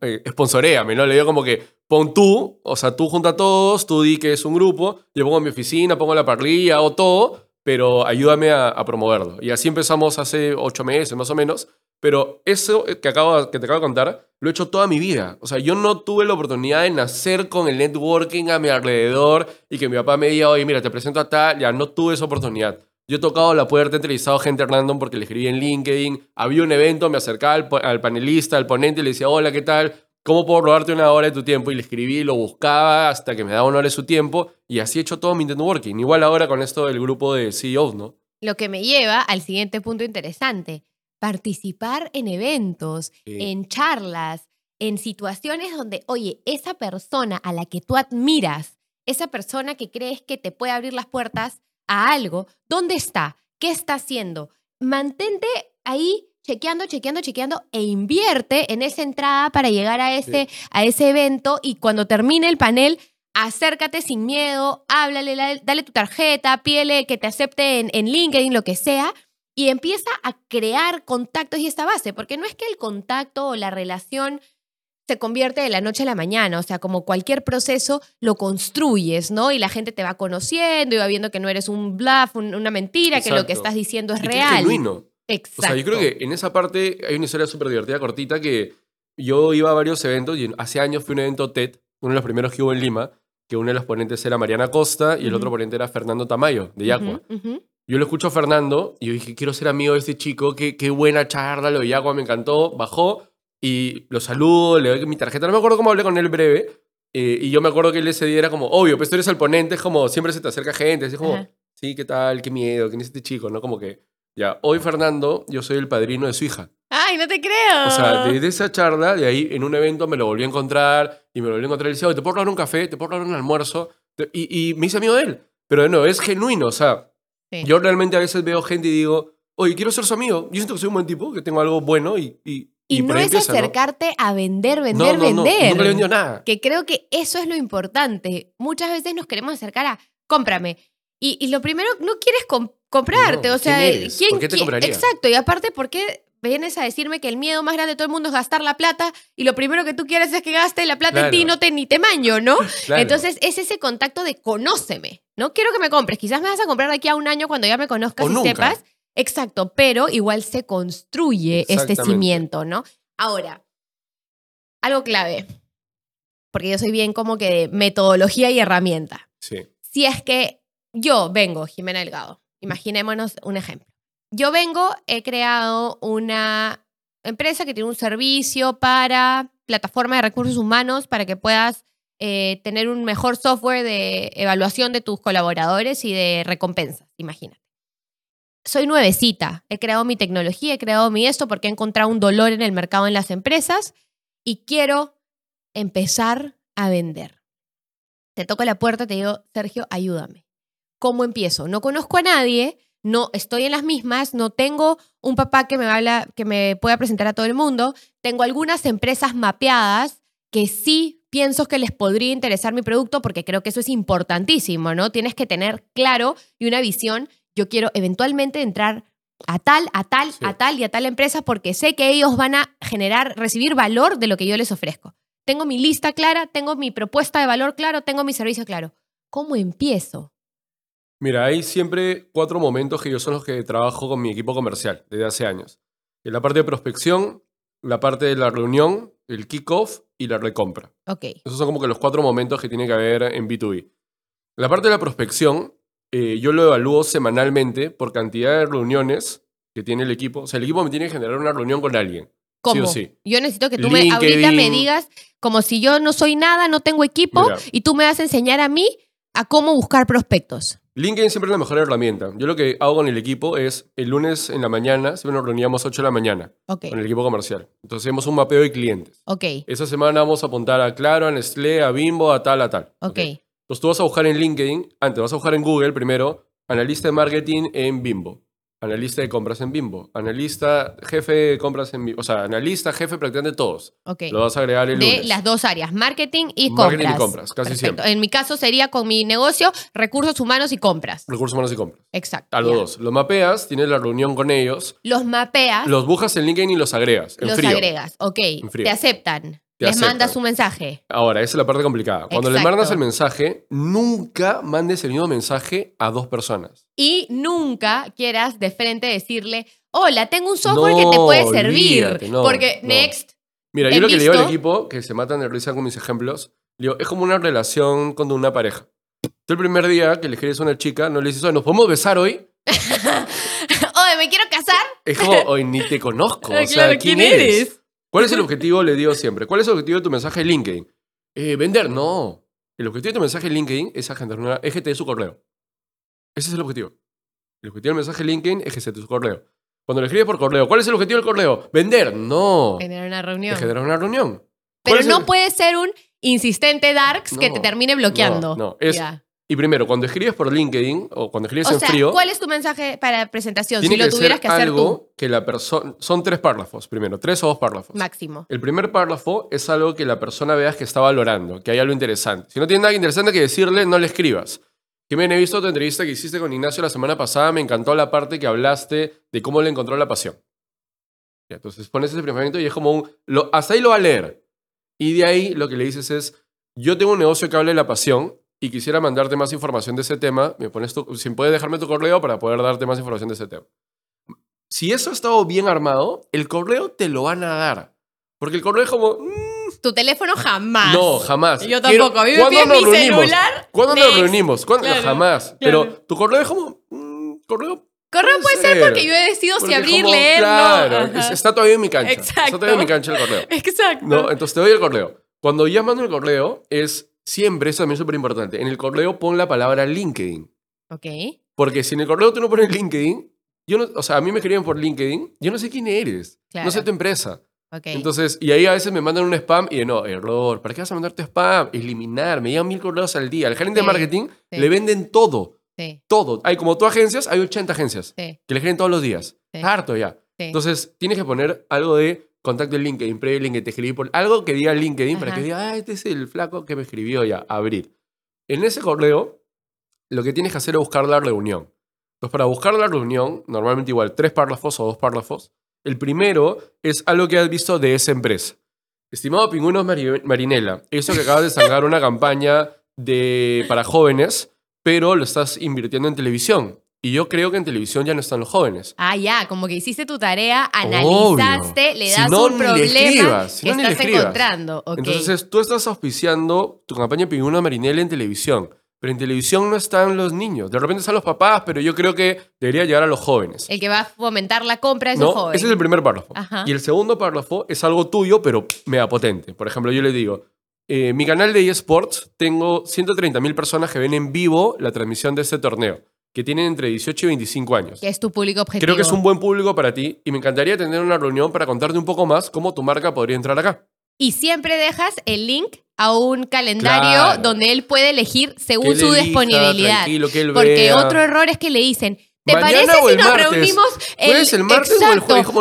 eh, sponsoreame, ¿no? Le digo como que pon tú, o sea, tú junta a todos, tú di que es un grupo, yo pongo mi oficina, pongo la parrilla, o todo, pero ayúdame a, promoverlo. Y así empezamos hace ocho meses más o menos. Pero eso que, acabo, que te acabo de contar, lo he hecho toda mi vida. O sea, yo no tuve la oportunidad de nacer con el networking a mi alrededor y que mi papá me diga, oye, mira, te presento a tal, ya no tuve esa oportunidad. Yo he tocado la puerta, he entrevistado a gente random porque le escribí en LinkedIn. Había un evento, me acercaba al, panelista, al ponente, y le decía, hola, ¿qué tal? ¿Cómo puedo robarte una hora de tu tiempo? Y le escribí, lo buscaba hasta que me daba una hora de su tiempo. Y así he hecho todo mi networking. Igual ahora con esto del grupo de CEOs, ¿no? Lo que me lleva al siguiente punto interesante. Participar en eventos, en charlas, en situaciones donde, oye, esa persona a la que tú admiras, esa persona que crees que te puede abrir las puertas, a algo, ¿dónde está? ¿Qué está haciendo? Mantente ahí chequeando, chequeando, chequeando e invierte en esa entrada para llegar a ese, a ese evento y cuando termine el panel, acércate sin miedo, háblale, dale tu tarjeta, pídele que te acepte en, en LinkedIn, lo que sea, y empieza a crear contactos y esta base, porque no es que el contacto o la relación se convierte de la noche a la mañana, o sea, como cualquier proceso lo construyes, ¿no? Y la gente te va conociendo y va viendo que no eres un bluff, una mentira, que lo que estás diciendo es real. Es genuino. Exacto. O sea, yo creo que en esa parte hay una historia súper divertida, cortita, que yo iba a varios eventos y hace años fui a un evento TED, uno de los primeros que hubo en Lima, que uno de los ponentes era Mariana Costa y el otro ponente era Fernando Tamayo, de Yacua. Yo lo escucho a Fernando y yo dije, quiero ser amigo de este chico, qué, qué buena charla, lo de Yacua me encantó, bajó y lo saludo, le doy mi tarjeta. No me acuerdo cómo hablé con él breve. Eh, y yo me acuerdo que él ese día era como, obvio, pues tú eres el ponente, es como, siempre se te acerca gente, es como, sí, ¿qué tal? Qué miedo, ¿quién es este chico? ¿No? Como que, ya, hoy Fernando, yo soy el padrino de su hija. ¡Ay, no te creo! O sea, desde esa charla, de ahí, en un evento me lo volví a encontrar, y me lo volví a encontrar y decía, ¿te puedo dar un café? ¿Te puedo dar un almuerzo? Y, y me hice amigo de él. Pero no, es genuino, o sea, yo realmente a veces veo gente y digo, oye, quiero ser su amigo. Yo siento que soy un buen tipo, que tengo algo bueno y, y y, no es acercarte a vender, vender, vender. No, no le vendió nada. Que creo que eso es lo importante. Muchas veces nos queremos acercar a cómprame. Y, y lo primero, no quieres comprarte. o sea, ¿quién, ¿Por qué te compraría? Exacto. Y aparte, ¿por qué vienes a decirme que el miedo más grande de todo el mundo es gastar la plata y lo primero que tú quieres es que gaste la plata en ti y no te ni te maño, ¿no? [LAUGHS] Entonces es ese contacto de conóceme, ¿no? Quiero que me compres. Quizás me vas a comprar de aquí a un año cuando ya me conozcas y sepas. Exacto, pero igual se construye este cimiento, ¿no? Ahora, algo clave, porque yo soy bien como que de metodología y herramienta. Sí. Si es que yo vengo, Jimena Delgado, imaginémonos un ejemplo. Yo vengo, he creado una empresa que tiene un servicio para plataforma de recursos humanos para que puedas eh, tener un mejor software de evaluación de tus colaboradores y de recompensas, imagínate soy nuevecita, he creado mi tecnología, he creado mi esto porque he encontrado un dolor en el mercado en las empresas y quiero empezar a vender. Te toco la puerta, te digo, Sergio, ayúdame. ¿Cómo empiezo? No conozco a nadie, no estoy en las mismas, no tengo un papá que me habla, que me pueda presentar a todo el mundo, tengo algunas empresas mapeadas que sí pienso que les podría interesar mi producto porque creo que eso es importantísimo, ¿no? Tienes que tener claro y una visión yo quiero eventualmente entrar a tal, a tal, a tal y a tal empresa porque sé que ellos van a generar, recibir valor de lo que yo les ofrezco. Tengo mi lista clara, tengo mi propuesta de valor claro, tengo mi servicio claro. ¿Cómo empiezo? Mira, hay siempre cuatro momentos que yo son los que trabajo con mi equipo comercial desde hace años. En la parte de prospección, la parte de la reunión, el kickoff y la recompra. Ok. Esos son como que los cuatro momentos que tiene que haber en B2B. La parte de la prospección eh, yo lo evalúo semanalmente por cantidad de reuniones que tiene el equipo. O sea, el equipo me tiene que generar una reunión con alguien. ¿Cómo? Sí sí. Yo necesito que tú me, ahorita me digas, como si yo no soy nada, no tengo equipo, y tú me vas a enseñar a mí a cómo buscar prospectos. LinkedIn siempre es la mejor herramienta. Yo lo que hago con el equipo es el lunes en la mañana, siempre nos reuníamos 8 de la mañana con el equipo comercial. Entonces hacemos un mapeo de clientes. Ok. Esa semana vamos a apuntar a Claro, a Nestlé, a Bimbo, a tal, a tal. Ok. Entonces tú vas a buscar en LinkedIn, antes vas a buscar en Google primero, analista de marketing en Bimbo, analista de compras en Bimbo, analista jefe de compras en Bimbo, o sea, analista jefe prácticamente todos. Ok. Lo vas a agregar el De las dos áreas, marketing y compras. Marketing y compras, casi siempre. En mi caso sería con mi negocio, recursos humanos y compras. Recursos humanos y compras. Exacto. A los dos. Los mapeas, tienes la reunión con ellos. Los mapeas. Los buscas en LinkedIn y los agregas. En los agregas, ok. Te aceptan les mandas un mensaje. Ahora, esa es la parte complicada. Cuando le mandas el mensaje, nunca mandes el mismo mensaje a dos personas. Y nunca quieras de frente decirle, hola, tengo un software que te puede servir. porque next. Mira, yo lo que le digo al equipo, que se matan de risa con mis ejemplos, digo, es como una relación con una pareja. Tú el primer día que le quieres a una chica, no le dices, ¿nos podemos besar hoy? [LAUGHS] Oye, ¿me quiero casar? Es como, hoy ni te [LAUGHS] conozco. o sea, ¿quién, eres? ¿Cuál es el objetivo? Le digo siempre. ¿Cuál es el objetivo de tu mensaje en LinkedIn? Eh, vender, no. El objetivo de tu mensaje en LinkedIn es agendar una, es te dé su correo. Ese es el objetivo. El objetivo del mensaje en LinkedIn es que te su correo. Cuando le escribes por correo, ¿cuál es el objetivo del correo? Vender, no. Generar una reunión. generar una reunión. Pero no puede ser un insistente darks que te termine bloqueando. No, no. Es, Y primero, cuando escribes por LinkedIn o cuando escribes o en sea, frío, ¿cuál es tu mensaje para presentación? tiene Si lo que tuvieras ser que hacer algo tú, que la persona... Son tres párrafos, primero, tres o dos párrafos. máximo. El primer párrafo es algo que la persona veas que está valorando, que hay algo interesante. Si no tiene nada interesante que decirle, no le escribas. me he visto tu entrevista que hiciste con Ignacio la semana pasada, me encantó la parte que hablaste de cómo le encontró la pasión. Entonces pones ese primer y es como un... Lo, hasta ahí lo va a leer. Y de ahí lo que le dices es, yo tengo un negocio que hable de la pasión y quisiera mandarte más información de ese tema, me pones tu, si puedes dejarme tu correo para poder darte más información de ese tema. Si eso ha estado bien armado, el correo te lo van a dar. Porque el correo es como... Mm, tu teléfono jamás. No, jamás. Yo tampoco. a mí me mi celular. ¿Cuándo nos reunimos? ¿Cuándo? jamás. Pero tu correo es como... Mm, correo Correo puede ser. porque yo he decidido si abrir, leer, claro, está todavía en mi cancha. Exacto. Está todavía en mi cancha el correo. [LAUGHS] Exacto. No, entonces te doy el correo. Cuando ya mando el correo, es siempre, eso también es súper importante, en el correo pon la palabra LinkedIn. Ok. Porque si en el correo tú no pones LinkedIn, yo no, o sea, a mí me escriben por LinkedIn, yo no sé quién eres, no sé tu empresa. Okay. Entonces, y ahí a veces me mandan un spam y no, error, ¿para qué vas a mandarte spam? Eliminar, me llegan mil correos al día. Al gerente de marketing le venden todo. Sí. Todo. Hay como tú agencias, hay 80 agencias que le escriben todos los días. Harto ya. Entonces, tienes que poner algo de contacto en LinkedIn, pre-LinkedIn, te escribí por algo que diga LinkedIn para que diga, ah, este es el flaco que me escribió ya, abrir. En ese correo, lo que tienes que hacer es buscar la reunión. Entonces, para buscar la reunión, normalmente igual tres párrafos o dos párrafos. El primero es algo que has visto de esa empresa. Estimado Pingüinos Marinela, eso que acabas de sacar [LAUGHS] una campaña de, para jóvenes, pero lo estás invirtiendo en televisión. Y yo creo que en televisión ya no están los jóvenes. Ah, ya, como que hiciste tu tarea, analizaste, le das un problema que estás encontrando. Entonces tú estás auspiciando tu campaña Pingüino Marinela en televisión. Pero en televisión no están los niños. De repente están los papás, pero yo creo que debería llegar a los jóvenes. El que va a fomentar la compra esos no, jóvenes. Ese es el primer párrafo. Y el segundo párrafo es algo tuyo, pero mega potente. Por ejemplo, yo le digo, eh, mi canal de eSports tengo 130.000 personas que ven en vivo la transmisión de este torneo que tienen entre 18 y 25 años. Que es tu público objetivo. Creo que es un buen público para ti y me encantaría tener una reunión para contarte un poco más cómo tu marca podría entrar acá. Y siempre dejas el link a un calendario donde él puede elegir según su disponibilidad. Que Porque otro error es que le dicen, ¿Te parece si nos reunimos el, el martes o el jueves?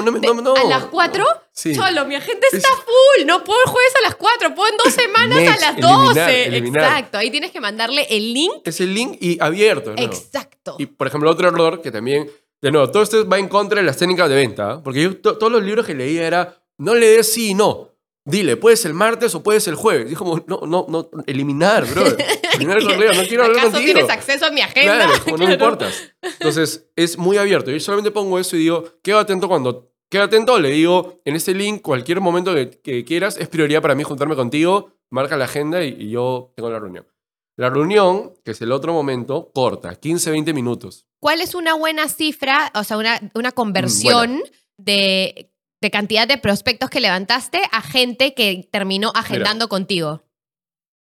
no, ¿A las 4? Cholo, mi agenda está full. No puedo el jueves a las 4. Puedo en dos semanas a las 12. Exacto. Ahí tienes que mandarle el link. Es el link y abierto. Exacto. Y, por ejemplo, otro error que también... De nuevo, todo esto va en contra de las técnicas de venta. ¿ah? Porque yo todos los libros que leía era, no le des sí y no. Dile, puedes el martes o puedes el jueves. Dijo, no, no, no, eliminar, bro. [LAUGHS] Eliminar el correo, no quiero hablar ¿Acaso contigo. tienes acceso a mi agenda? Claro, como no [LAUGHS] importas. Entonces, es muy abierto. Yo solamente pongo eso y digo, queda atento cuando... Queda atento, le digo, en este link, cualquier momento que, quieras, es prioridad para mí juntarme contigo, marca la agenda y, yo tengo la reunión. La reunión, que es el otro momento, corta, 15, 20 minutos. ¿Cuál es una buena cifra, o sea, una, una conversión de de cantidad de prospectos que levantaste a gente que terminó agendando contigo?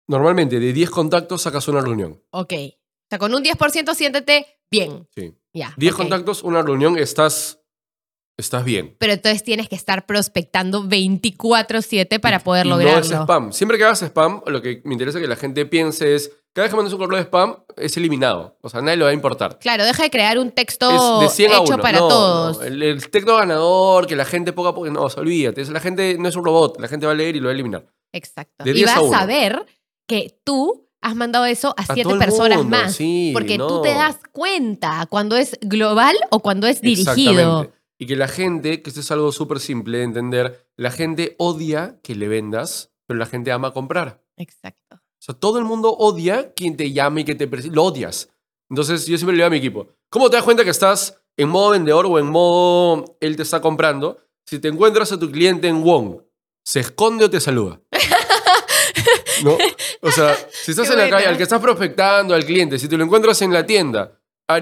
Normalmente de 10 contactos sacas una reunión. Ok. O sea, con un 10% siéntete bien. Sí. Ya. 10 contactos, una reunión, estás, estás bien. Pero entonces tienes que estar prospectando 24/7 para poder lograrlo. No es spam. Siempre que hagas spam, lo que me interesa que la gente piense es cada vez que mandes un correo de spam, es eliminado. O sea, nadie le va a importar. Claro, deja de crear un texto hecho para todos. El, texto ganador, que la gente poco a poco. No, olvídate. La gente no es un robot. La gente va a leer y lo va a eliminar. Exacto. y va a, saber que tú has mandado eso a, siete personas más. porque tú te das cuenta cuando es global o cuando es dirigido. Y que la gente, que esto es algo súper simple de entender, la gente odia que le vendas, pero la gente ama comprar. Exacto. O sea, todo el mundo odia quien te llame y que te lo odias. Entonces, yo siempre le digo a mi equipo, ¿cómo te das cuenta que estás en modo vendedor o en modo él te está comprando? Si te encuentras a tu cliente en Wong, ¿se esconde o te saluda? [LAUGHS] ¿No? O sea, si estás en la calle, al que estás prospectando al cliente, si te lo encuentras en la tienda,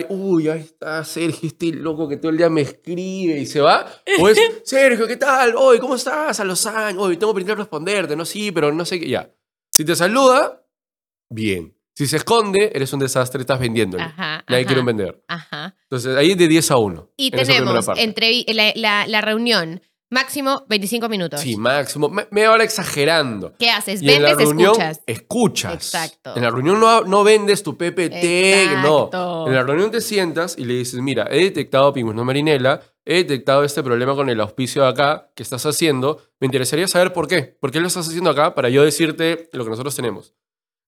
uy, ahí está Sergio, este loco que todo el día me escribe y se va. O es, [LAUGHS] Sergio, ¿qué tal? Hoy, ¿cómo estás? A los años, hoy tengo que responderte, no, sí, pero no sé qué, ya. Si te saluda, bien. Si se esconde, eres un desastre, estás vendiéndole. Nadie quiere vender. Ajá. Entonces, ahí es de 10 a 1. Y tenemos entre la, la, reunión Máximo 25 minutos. Sí, máximo. Me, media hora exagerando. ¿Qué haces? Y en la ¿Vendes? reunión, escuchas. Escuchas. Exacto. En la reunión no, no vendes tu PPT, Exacto. no. En la reunión te sientas y le dices, mira, he detectado pingüino marinela, he detectado este problema con el auspicio de acá que estás haciendo. Me interesaría saber por qué. ¿Por qué lo estás haciendo acá? Para yo decirte lo que nosotros tenemos.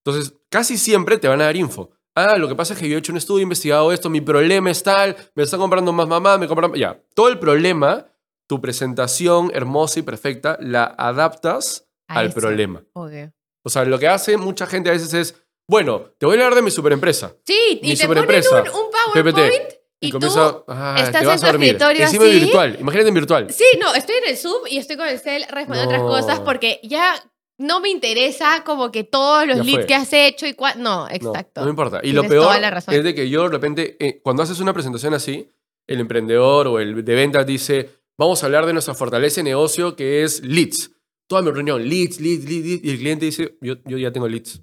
Entonces, casi siempre te van a dar info. Ah, lo que pasa es que yo he hecho un estudio, he investigado esto, mi problema es tal, me está comprando más mamá, me compran... Ya, todo el problema, tu presentación hermosa y perfecta, la adaptas A al eso. problema. O sea, lo que hace mucha gente a veces es, bueno, te voy a hablar de mi superempresa. Sí, Mi y te ponen un, un PowerPoint Y, y, comienza, tú... ah, estás te vas en tu a escritorio Encima así. virtual, imagínate en virtual. Sí, no, estoy en el Zoom y estoy con el cel respondiendo No. otras cosas porque ya no me interesa como que todos los leads que has hecho y cuál... No, No, exacto. No, me importa. Y Tienes lo peor es de que yo de repente, eh, cuando haces una presentación así, el emprendedor o el de ventas dice, vamos a hablar de nuestra fortaleza de negocio que es leads. Toda mi reunión, leads, leads, leads, leads. Y el cliente dice, yo, yo ya tengo leads.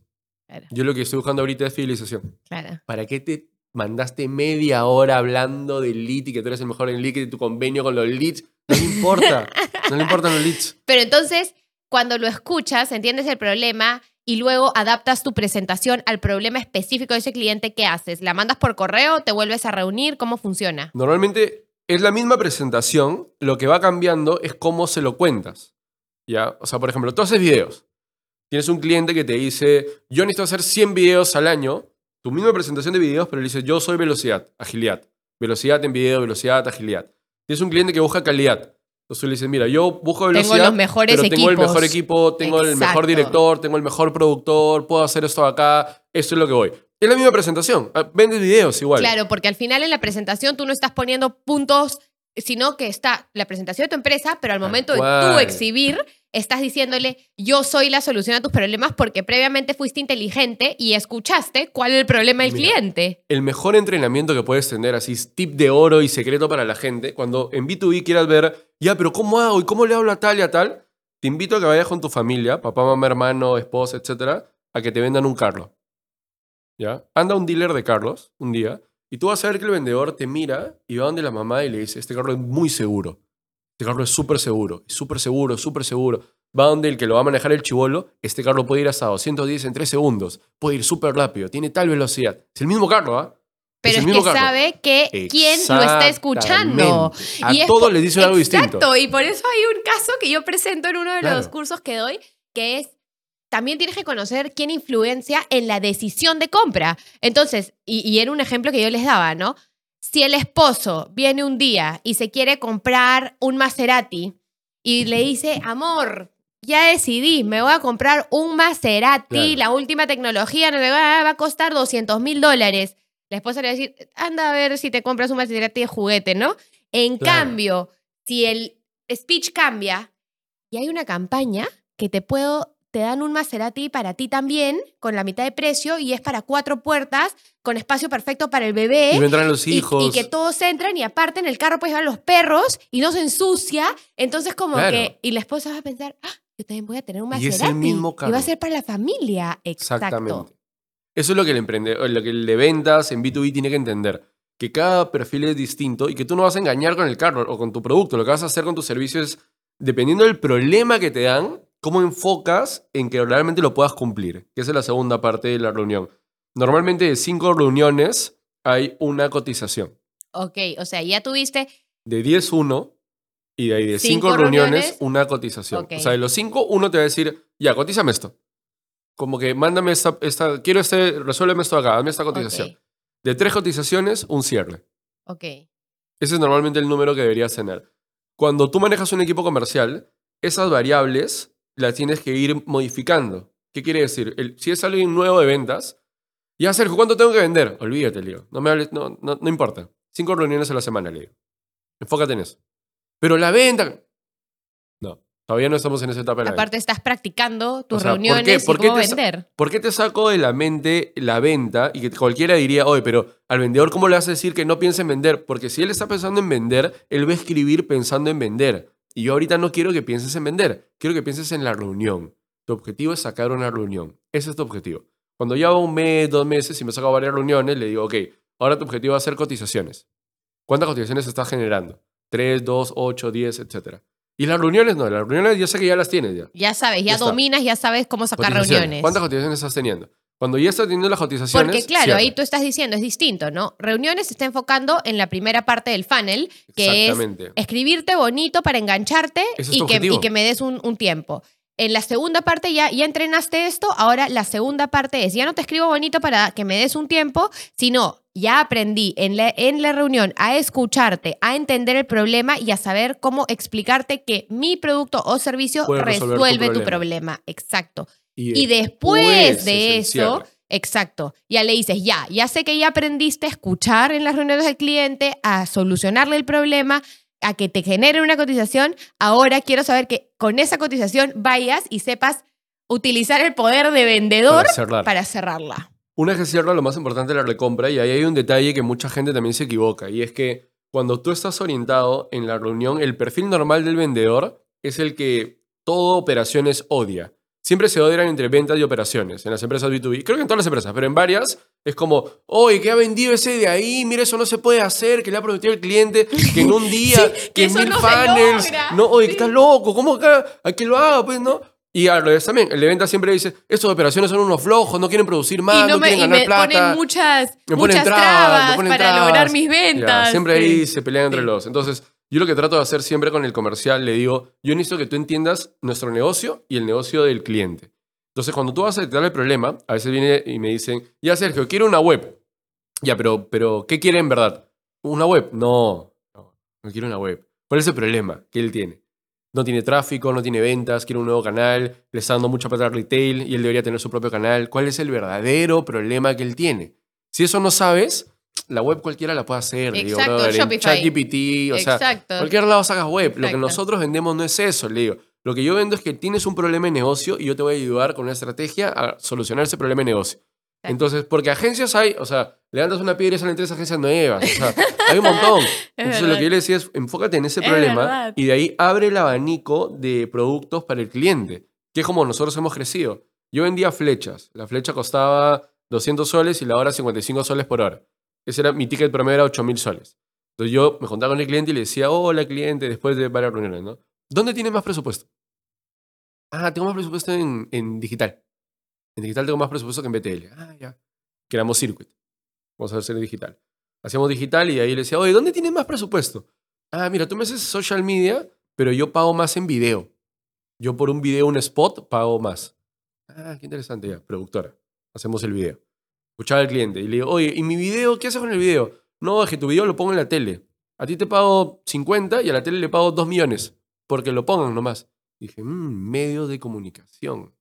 Claro, Yo lo que estoy buscando ahorita es fidelización. claro. ¿Para qué te mandaste media hora hablando del lead y que tú eres el mejor en lead y de tu convenio con los leads? No le importa. no le importan los leads. [LAUGHS] Pero entonces, cuando lo escuchas, entiendes el problema y luego adaptas tu presentación al problema específico de ese cliente, ¿qué haces? ¿La mandas por correo? ¿Te vuelves a reunir? ¿Cómo funciona? Normalmente es la misma presentación, lo que va cambiando es cómo se lo cuentas. ¿Ya? O sea, por ejemplo, tú haces videos. Tienes un cliente que te dice, yo necesito hacer 100 videos al año, tu misma presentación de videos, pero le dices, yo soy velocidad, agilidad. Velocidad en video, velocidad, agilidad. Tienes un cliente que busca calidad. Entonces le dices, mira, yo busco velocidad, Tengo los mejores pero tengo el equipos. mejor equipo, tengo el mejor director, tengo el mejor productor, puedo hacer esto acá, esto es lo que voy. Es la misma presentación. Ah, Vendes videos igual. Claro, porque al final en la presentación tú no estás poniendo puntos, sino que está la presentación de tu empresa, pero al momento de tú exhibir, estás diciéndole, yo soy la solución a tus problemas porque previamente fuiste inteligente y escuchaste cuál es el problema del Mira. cliente. el mejor entrenamiento que puedes tener, así, tip de oro y secreto para la gente, cuando en B2B quieras ver, ya, pero ¿cómo hago? ¿Y cómo le hablo a tal y a tal? Te invito a que vayas con tu familia, papá, mamá, hermano, esposa, etcétera, a que te vendan un carro. ¿Ya? Anda un dealer de carros un día y tú vas a ver que el vendedor te mira y va donde la mamá y le dice, este carro es muy seguro. Este carro es súper seguro, súper seguro, súper seguro. Va donde el que lo va a manejar el chivolo, este carro puede ir hasta 210 en 3 segundos, puede ir súper rápido, tiene tal velocidad. Es el mismo carro, ¿ah? Pero es, que carro. sabe que quién lo está escuchando. A Y todos les dicen algo distinto. Exacto, y por eso hay un caso que yo presento en uno de los Claro. cursos que doy, que es, también tienes que conocer quién influencia en la decisión de compra. Entonces, y, y era un ejemplo que yo les daba, ¿no? Si el esposo viene un día y se quiere comprar un Maserati y le dice, amor, ya decidí, me voy a comprar un Maserati, Claro. la última tecnología, no le va, va a costar 200 mil dólares. La esposa le va a decir, anda a ver si te compras un Maserati de juguete, ¿no? En Claro. cambio, si el speech cambia y hay una campaña que te puedo, te dan un Maserati para ti también, con la mitad de precio, y es para cuatro puertas, con espacio perfecto para el bebé. Y vendrán los y- hijos. Y, que todos entran y aparte en el carro puedes llevar los perros y no se ensucia. Entonces como Claro. que... Y la esposa va a pensar, "Ah, yo también voy a tener un Y Maserati. es el mismo Y va carro. a ser para la familia. Exacto. Exactamente. Eso es lo que el emprendedor, lo que el de ventas en B2B tiene que entender. Que cada perfil es distinto y que tú no vas a engañar con el carro o con tu producto. Lo que vas a hacer con tu servicio es, dependiendo del problema que te dan, cómo enfocas en que realmente lo puedas cumplir. Que esa es la segunda parte de la reunión. Normalmente de cinco reuniones hay una cotización. Ok, o sea, ya tuviste... De 10, uno. Y de ahí de Cinco 5 reuniones, reuniones. una cotización. Ok. O sea, de los 5, uno te va a decir, ya, cotízame esto. Como que mándame esta, esta quiero este, resuélveme esto acá, dame esta cotización. De tres cotizaciones, un cierre. ok. Ese es normalmente el número que deberías tener. Cuando tú manejas un equipo comercial, esas variables las tienes que ir modificando. ¿Qué quiere decir? El- si es alguien nuevo de ventas, ya Sergio, ¿cuánto tengo que vender? Olvídate, le digo. No me hables, no, no, no importa. Cinco reuniones a la semana, le digo. Enfócate en eso. Pero la venta. No, todavía no estamos en esa etapa de la. Aparte estás practicando tus O sea, ¿por qué? reuniones ¿Por y qué cómo te vender. ¿Por qué te saco de la mente la venta y que cualquiera diría, oye, pero al vendedor, ¿cómo le vas a decir que no piense en vender? Porque si él está pensando en vender, él va a escribir pensando en vender. Y yo ahorita no quiero que pienses en vender, quiero que pienses en la reunión. Tu objetivo es sacar una reunión. Ese es tu objetivo. Cuando ya va un mes, dos meses y me saco varias reuniones, le digo, ok, ahora tu objetivo va a ser cotizaciones. ¿Cuántas cotizaciones estás generando? 3, 2, 8, 10, etcétera. Y las reuniones no, las reuniones ya sé que ya las tienes ya. Ya sabes, ya, dominas, ya sabes cómo sacar reuniones. ¿Cuántas cotizaciones estás teniendo? Cuando ya estás teniendo las cotizaciones. Porque claro, ahí tú estás diciendo, es distinto, ¿no? Reuniones se está enfocando en la primera parte del funnel, que es escribirte bonito para engancharte y que, y que, me des un, un tiempo en la segunda parte ya, ya entrenaste esto, ahora la segunda parte es, ya no te escribo bonito para que me des un tiempo, sino ya aprendí en la, en la reunión a escucharte, a entender el problema y a saber cómo explicarte que mi producto o servicio resuelve tu problema. Exacto. Y, después de eso... Exacto. Ya le dices, ya, ya sé que ya aprendiste a escuchar en las reuniones del cliente, a solucionarle el problema, a que te genere una cotización, ahora quiero saber que con esa cotización vayas y sepas utilizar el poder de vendedor para, cerrarla. Una vez que cierra, lo más importante es la recompra y ahí hay un detalle que mucha gente también se equivoca y es que cuando tú estás orientado en la reunión, el perfil normal del vendedor es el que todo operaciones odia siempre se odian entre ventas y operaciones en las empresas B2B. Creo que en todas las empresas, pero en varias es como, oye, que ha vendido ese de ahí, mira, eso no se puede hacer, que le ha prometido al cliente que en un [LAUGHS] día, que, en mil no no, oye, que estás loco, ¿cómo acá? A que lo haga, pues, ¿no? Y a lo también, el de venta siempre dice, estos operaciones son unos flojos, no quieren producir más, no, quieren ganar plata. Ponen muchas, me muchas trabas, para lograr mis ventas. siempre ahí se pelean entre los. Entonces, yo lo que trato de hacer siempre con el comercial, le digo, yo necesito que tú entiendas nuestro negocio y el negocio del cliente. Entonces, cuando tú vas a detectar el problema, a veces viene y me dicen, ya Sergio, quiero una web. Ya, pero, pero ¿qué quiere en verdad? ¿Una web? No, no, no quiero una web. ¿Cuál es el problema que él tiene? No tiene tráfico, no tiene ventas, quiere un nuevo canal, le está dando mucha plata al retail y él debería tener su propio canal. ¿Cuál es el verdadero problema que él tiene? Si eso no sabes, la web cualquiera la puede hacer. Exacto, digo, en ChatGPT, o sea, cualquier lado sacas web. Lo que nosotros vendemos no es eso, le digo. Lo que yo vendo es que tienes un problema de negocio y yo te voy a ayudar con una estrategia a solucionar ese problema de negocio. Entonces, porque agencias hay, o sea, levantas una piedra y salen tres agencias nuevas. O sea, hay un montón. [LAUGHS] Entonces, lo que yo le decía es, enfócate en ese problema y de ahí abre el abanico de productos para el cliente, que es como nosotros hemos crecido. Yo vendía flechas. La flecha costaba 200 soles y la hora 55 soles por hora. Ese era mi ticket promedio, era 8 mil soles. Entonces yo me juntaba con el cliente y le decía, hola cliente, después de varias reuniones, ¿no? ¿Dónde tiene más presupuesto? Ah, tengo más presupuesto en, digital. En digital tengo más presupuesto que en BTL. Ah, ya. Creamos Circuit. Vamos a hacer en digital. Hacíamos digital y ahí le decía, oye, ¿dónde tienes más presupuesto? Ah, mira, tú me haces social media, pero yo pago más en video. Yo por un video, un spot, pago más. Ah, qué interesante ya, productora. Hacemos el video escuchaba al cliente y le digo, oye, ¿y mi video? ¿Qué haces con el video? No, es que tu video lo pongo en la tele. A ti te pago 50 y a la tele le pago 2 millones. Porque lo pongan nomás. dije, mmm, medio de comunicación.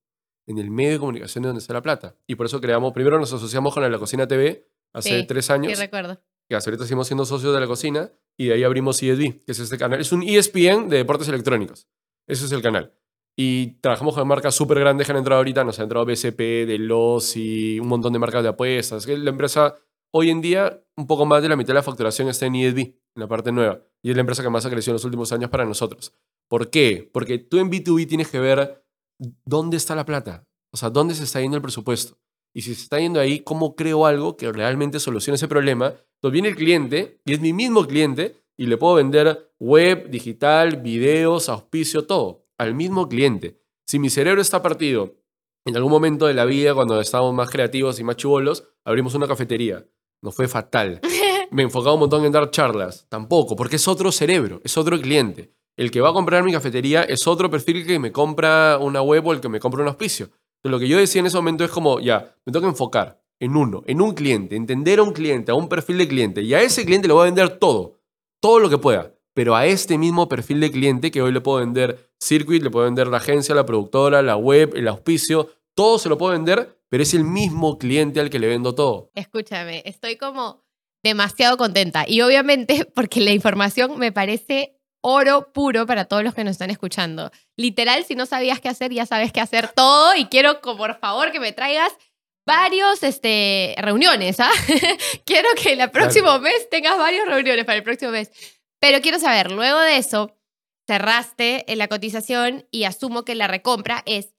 En el medio de comunicación es donde está la plata. Y por eso creamos, primero nos asociamos con la, Cocina TV hace tres años. Sí, recuerdo. Que hasta ahorita seguimos siendo socios de la cocina y de ahí abrimos ESB, que es este canal. Es un ESPN de deportes electrónicos. Ese es el canal. Y trabajamos con marcas súper grandes que han entrado ahorita. Nos ha entrado BCP, Delos y un montón de marcas de apuestas. La empresa, hoy en día, un poco más de la mitad de la facturación está en ESB, en la parte nueva. Y es la empresa que más ha crecido en los últimos años para nosotros. ¿Por qué? Porque tú en B2B tienes que ver dónde está la plata. O sea, dónde se está yendo el presupuesto. Y si se está yendo ahí, ¿cómo creo algo que realmente solucione ese problema? Entonces viene el cliente, y es mi mismo cliente, y le puedo vender web, digital, videos, auspicio, todo al mismo cliente. Si mi cerebro está partido, en algún momento de la vida, cuando estábamos más creativos y más chubolos, abrimos una cafetería. Nos fue fatal. [LAUGHS] Me enfocaba un montón en dar charlas. Tampoco, porque es otro cerebro, es otro cliente. El que va a comprar mi cafetería es otro perfil que me compra una web o el que me compra un auspicio. Entonces, lo que yo decía en ese momento es como, ya, me tengo que enfocar en uno, en un cliente, entender a un cliente, a un perfil de cliente. Y a ese cliente le voy a vender todo, todo lo que pueda pero a este mismo perfil de cliente que hoy le puedo vender Circuit, le puedo vender la agencia, la productora, la web, el auspicio, todo se lo puedo vender, pero es el mismo cliente al que le vendo todo. Escúchame, estoy como demasiado contenta y obviamente [LAUGHS] porque la información me parece oro puro para todos los que nos están escuchando. Literal, si no sabías qué hacer, ya sabes qué hacer todo y quiero, por favor, que me traigas varios este, reuniones. ¿ah? [LAUGHS] quiero que el próximo mes tengas varias reuniones para el próximo mes. Pero quiero saber, luego de eso, cerraste la cotización y asumo que la recompra es,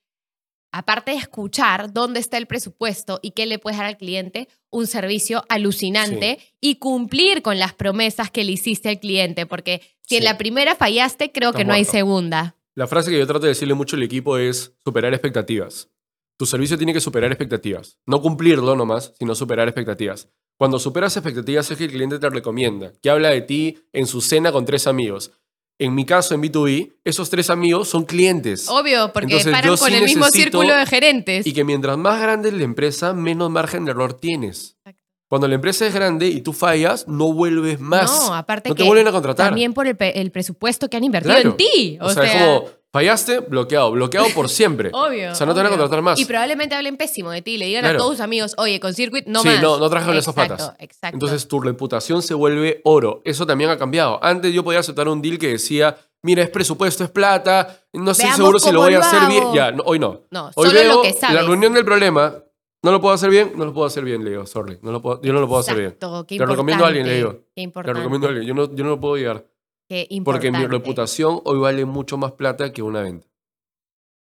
aparte de escuchar dónde está el presupuesto y qué le puedes dar al cliente, un servicio alucinante y cumplir con las promesas que le hiciste al cliente, porque si en la primera fallaste, creo que no hay segunda. La frase que yo trato de decirle mucho al equipo es superar expectativas. Tu servicio tiene que superar expectativas. No cumplirlo nomás, sino superar expectativas. Cuando superas expectativas es que el cliente te recomienda, que habla de ti en su cena con tres amigos en mi caso, en B2B, esos tres amigos son clientes. Obvio, porque paran con el mismo círculo de gerentes. Y que mientras más grande es la empresa, menos margen de error tienes. Cuando la empresa es grande y tú fallas, no vuelves más. No, aparte no te vuelven a contratar. También por el, presupuesto que han invertido en ti. O, sea, es como, Fallaste, bloqueado, bloqueado por siempre. [LAUGHS] obvio. O sea, no te van a contratar más. Y probablemente hablen pésimo de ti, le digan a todos tus amigos, oye, con Circuit no más. Sí, no, no trajeron esas patas. Exacto. Entonces tu reputación se vuelve oro. Eso también ha cambiado. Antes yo podía aceptar un deal que decía, mira, es presupuesto, es plata, no estoy seguro si lo voy a hacer bien. Ya, hoy no. No, hoy solo lo que sabes. La reunión del problema, no lo puedo hacer bien, no lo puedo hacer bien, le digo, sorry. No lo puedo, yo no lo puedo hacer bien. Qué Te recomiendo a alguien, le digo. Qué importante. Te recomiendo a alguien. Yo no, yo no lo puedo llegar. Qué importante. Porque mi reputación hoy vale mucho más plata que una venta.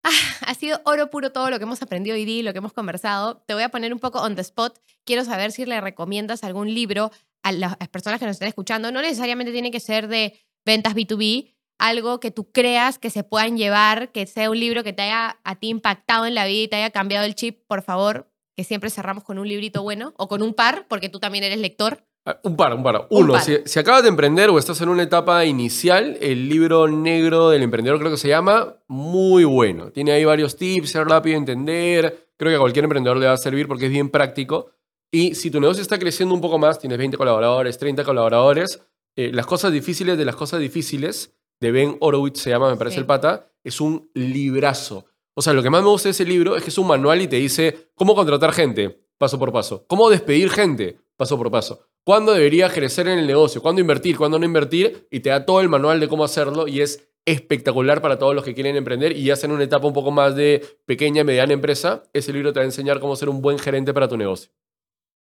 Ah, ha sido oro puro todo lo que hemos aprendido hoy día lo que hemos conversado. Te voy a poner un poco on the spot. Quiero saber si le recomiendas algún libro a las personas que nos están escuchando. No necesariamente tiene que ser de ventas B2B, algo que tú creas que se puedan llevar, que sea un libro que te haya a ti impactado en la vida y te haya cambiado el chip, por favor, que siempre cerramos con un librito bueno o con un par, porque tú también eres lector. Ah, un par, un par. Uno, Si, acabas de emprender o estás en una etapa inicial, el libro negro del emprendedor creo que se llama, muy bueno. Tiene ahí varios tips, ser rápido de entender. Creo que a cualquier emprendedor le va a servir porque es bien práctico. Y si tu negocio está creciendo un poco más, tienes 20 colaboradores, 30 colaboradores, eh, las cosas difíciles de las cosas difíciles, de Ben Horowitz se llama, me parece el pata, es un librazo. O sea, lo que más me gusta de ese libro es que es un manual y te dice cómo contratar gente, paso por paso. Cómo despedir gente, paso por paso cuándo debería crecer en el negocio, cuándo invertir, cuándo no invertir, y te da todo el manual de cómo hacerlo y es espectacular para todos los que quieren emprender y hacen una etapa un poco más de pequeña y mediana empresa. Ese libro te va a enseñar cómo ser un buen gerente para tu negocio.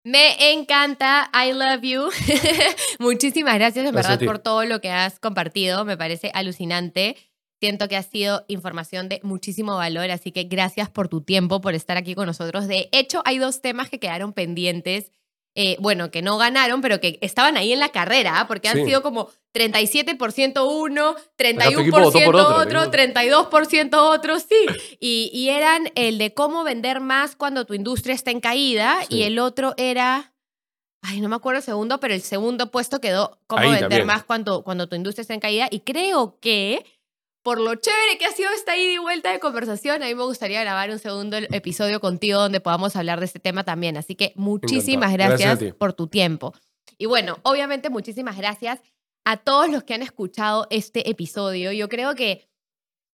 Me encanta, I love you. [LAUGHS] Muchísimas gracias en verdad por todo lo que has compartido, me parece alucinante. Siento que ha sido información de muchísimo valor, así que gracias por tu tiempo, por estar aquí con nosotros. De hecho, hay dos temas que quedaron pendientes eh, bueno, que no ganaron, pero que estaban ahí en la carrera, ¿ah? porque han sido como 37% uno, 31% otro, 32% otro, sí. Y, y, eran el de cómo vender más cuando tu industria está en caída y el otro era, ay, no me acuerdo el segundo, pero el segundo puesto quedó cómo vender más cuando, cuando tu industria está en caída. Y creo que por lo chévere que ha sido esta ida y vuelta de conversación. A mí me gustaría grabar un segundo episodio contigo donde podamos hablar de este tema también. Así que muchísimas gracias, por tu tiempo. Y bueno, obviamente muchísimas gracias a todos los que han escuchado este episodio. Yo creo que,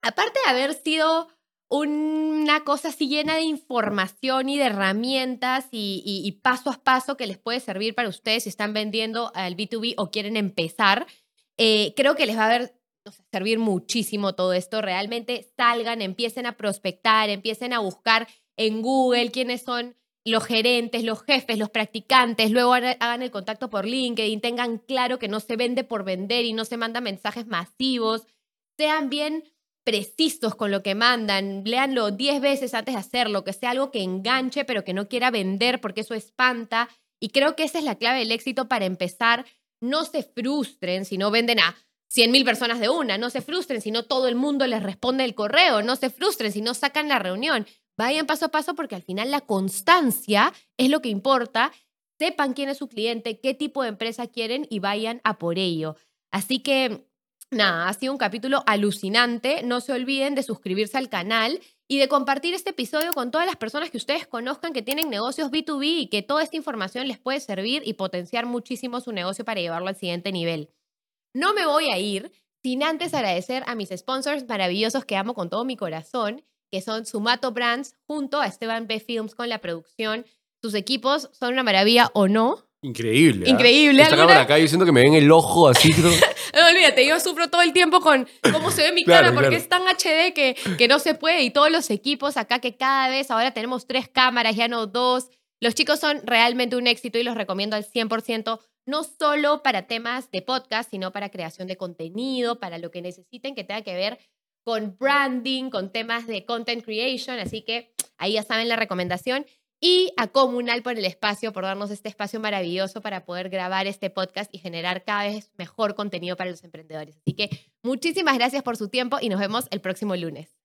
aparte de haber sido una cosa así llena de información y de herramientas y, paso a paso que les puede servir para ustedes si están vendiendo al B2B o quieren empezar, eh, creo que les va a haber servir muchísimo todo esto. Realmente salgan, empiecen a prospectar, empiecen a buscar en Google quiénes son los gerentes, los jefes, los practicantes, luego hagan el contacto por LinkedIn, tengan claro que no se vende por vender y no se manda mensajes masivos, sean bien precisos con lo que mandan, léanlo 10 veces antes de hacerlo, que sea algo que enganche pero que no quiera vender porque eso espanta. Y creo que esa es la clave del éxito para empezar. No se frustren si no venden a 100 mil personas de una. No se frustren si no todo el mundo les responde el correo. No se frustren si no sacan la reunión. Vayan paso a paso porque al final la constancia es lo que importa. Sepan quién es su cliente, qué tipo de empresa quieren y vayan a por ello. Así que, nada, ha sido un capítulo alucinante. No se olviden de suscribirse al canal y de compartir este episodio con todas las personas que ustedes conozcan que tienen negocios B2B y que toda esta información les puede servir y potenciar muchísimo su negocio para llevarlo al siguiente nivel. No me voy a ir sin antes agradecer a mis sponsors maravillosos que amo con todo mi corazón, que son Sumato Brands junto a Esteban B Films con la producción. Sus equipos son una maravilla o no. Increíble. ¿ah? Increíble. Esta cámara acá diciendo que me ven el ojo así. [LAUGHS] no, olvídate, yo sufro todo el tiempo con cómo se ve mi cara porque es tan HD que, que no se puede. Y todos los equipos acá que cada vez ahora tenemos tres cámaras, ya no dos. Los chicos son realmente un éxito y los recomiendo al 100% no solo para temas de podcast, sino para creación de contenido, para lo que necesiten que tenga que ver con branding, con temas de content creation, así que ahí ya saben la recomendación. Y a Comunal por el espacio, por darnos este espacio maravilloso para poder grabar este podcast y generar cada vez mejor contenido para los emprendedores. Así que muchísimas gracias por su tiempo y nos vemos el próximo lunes.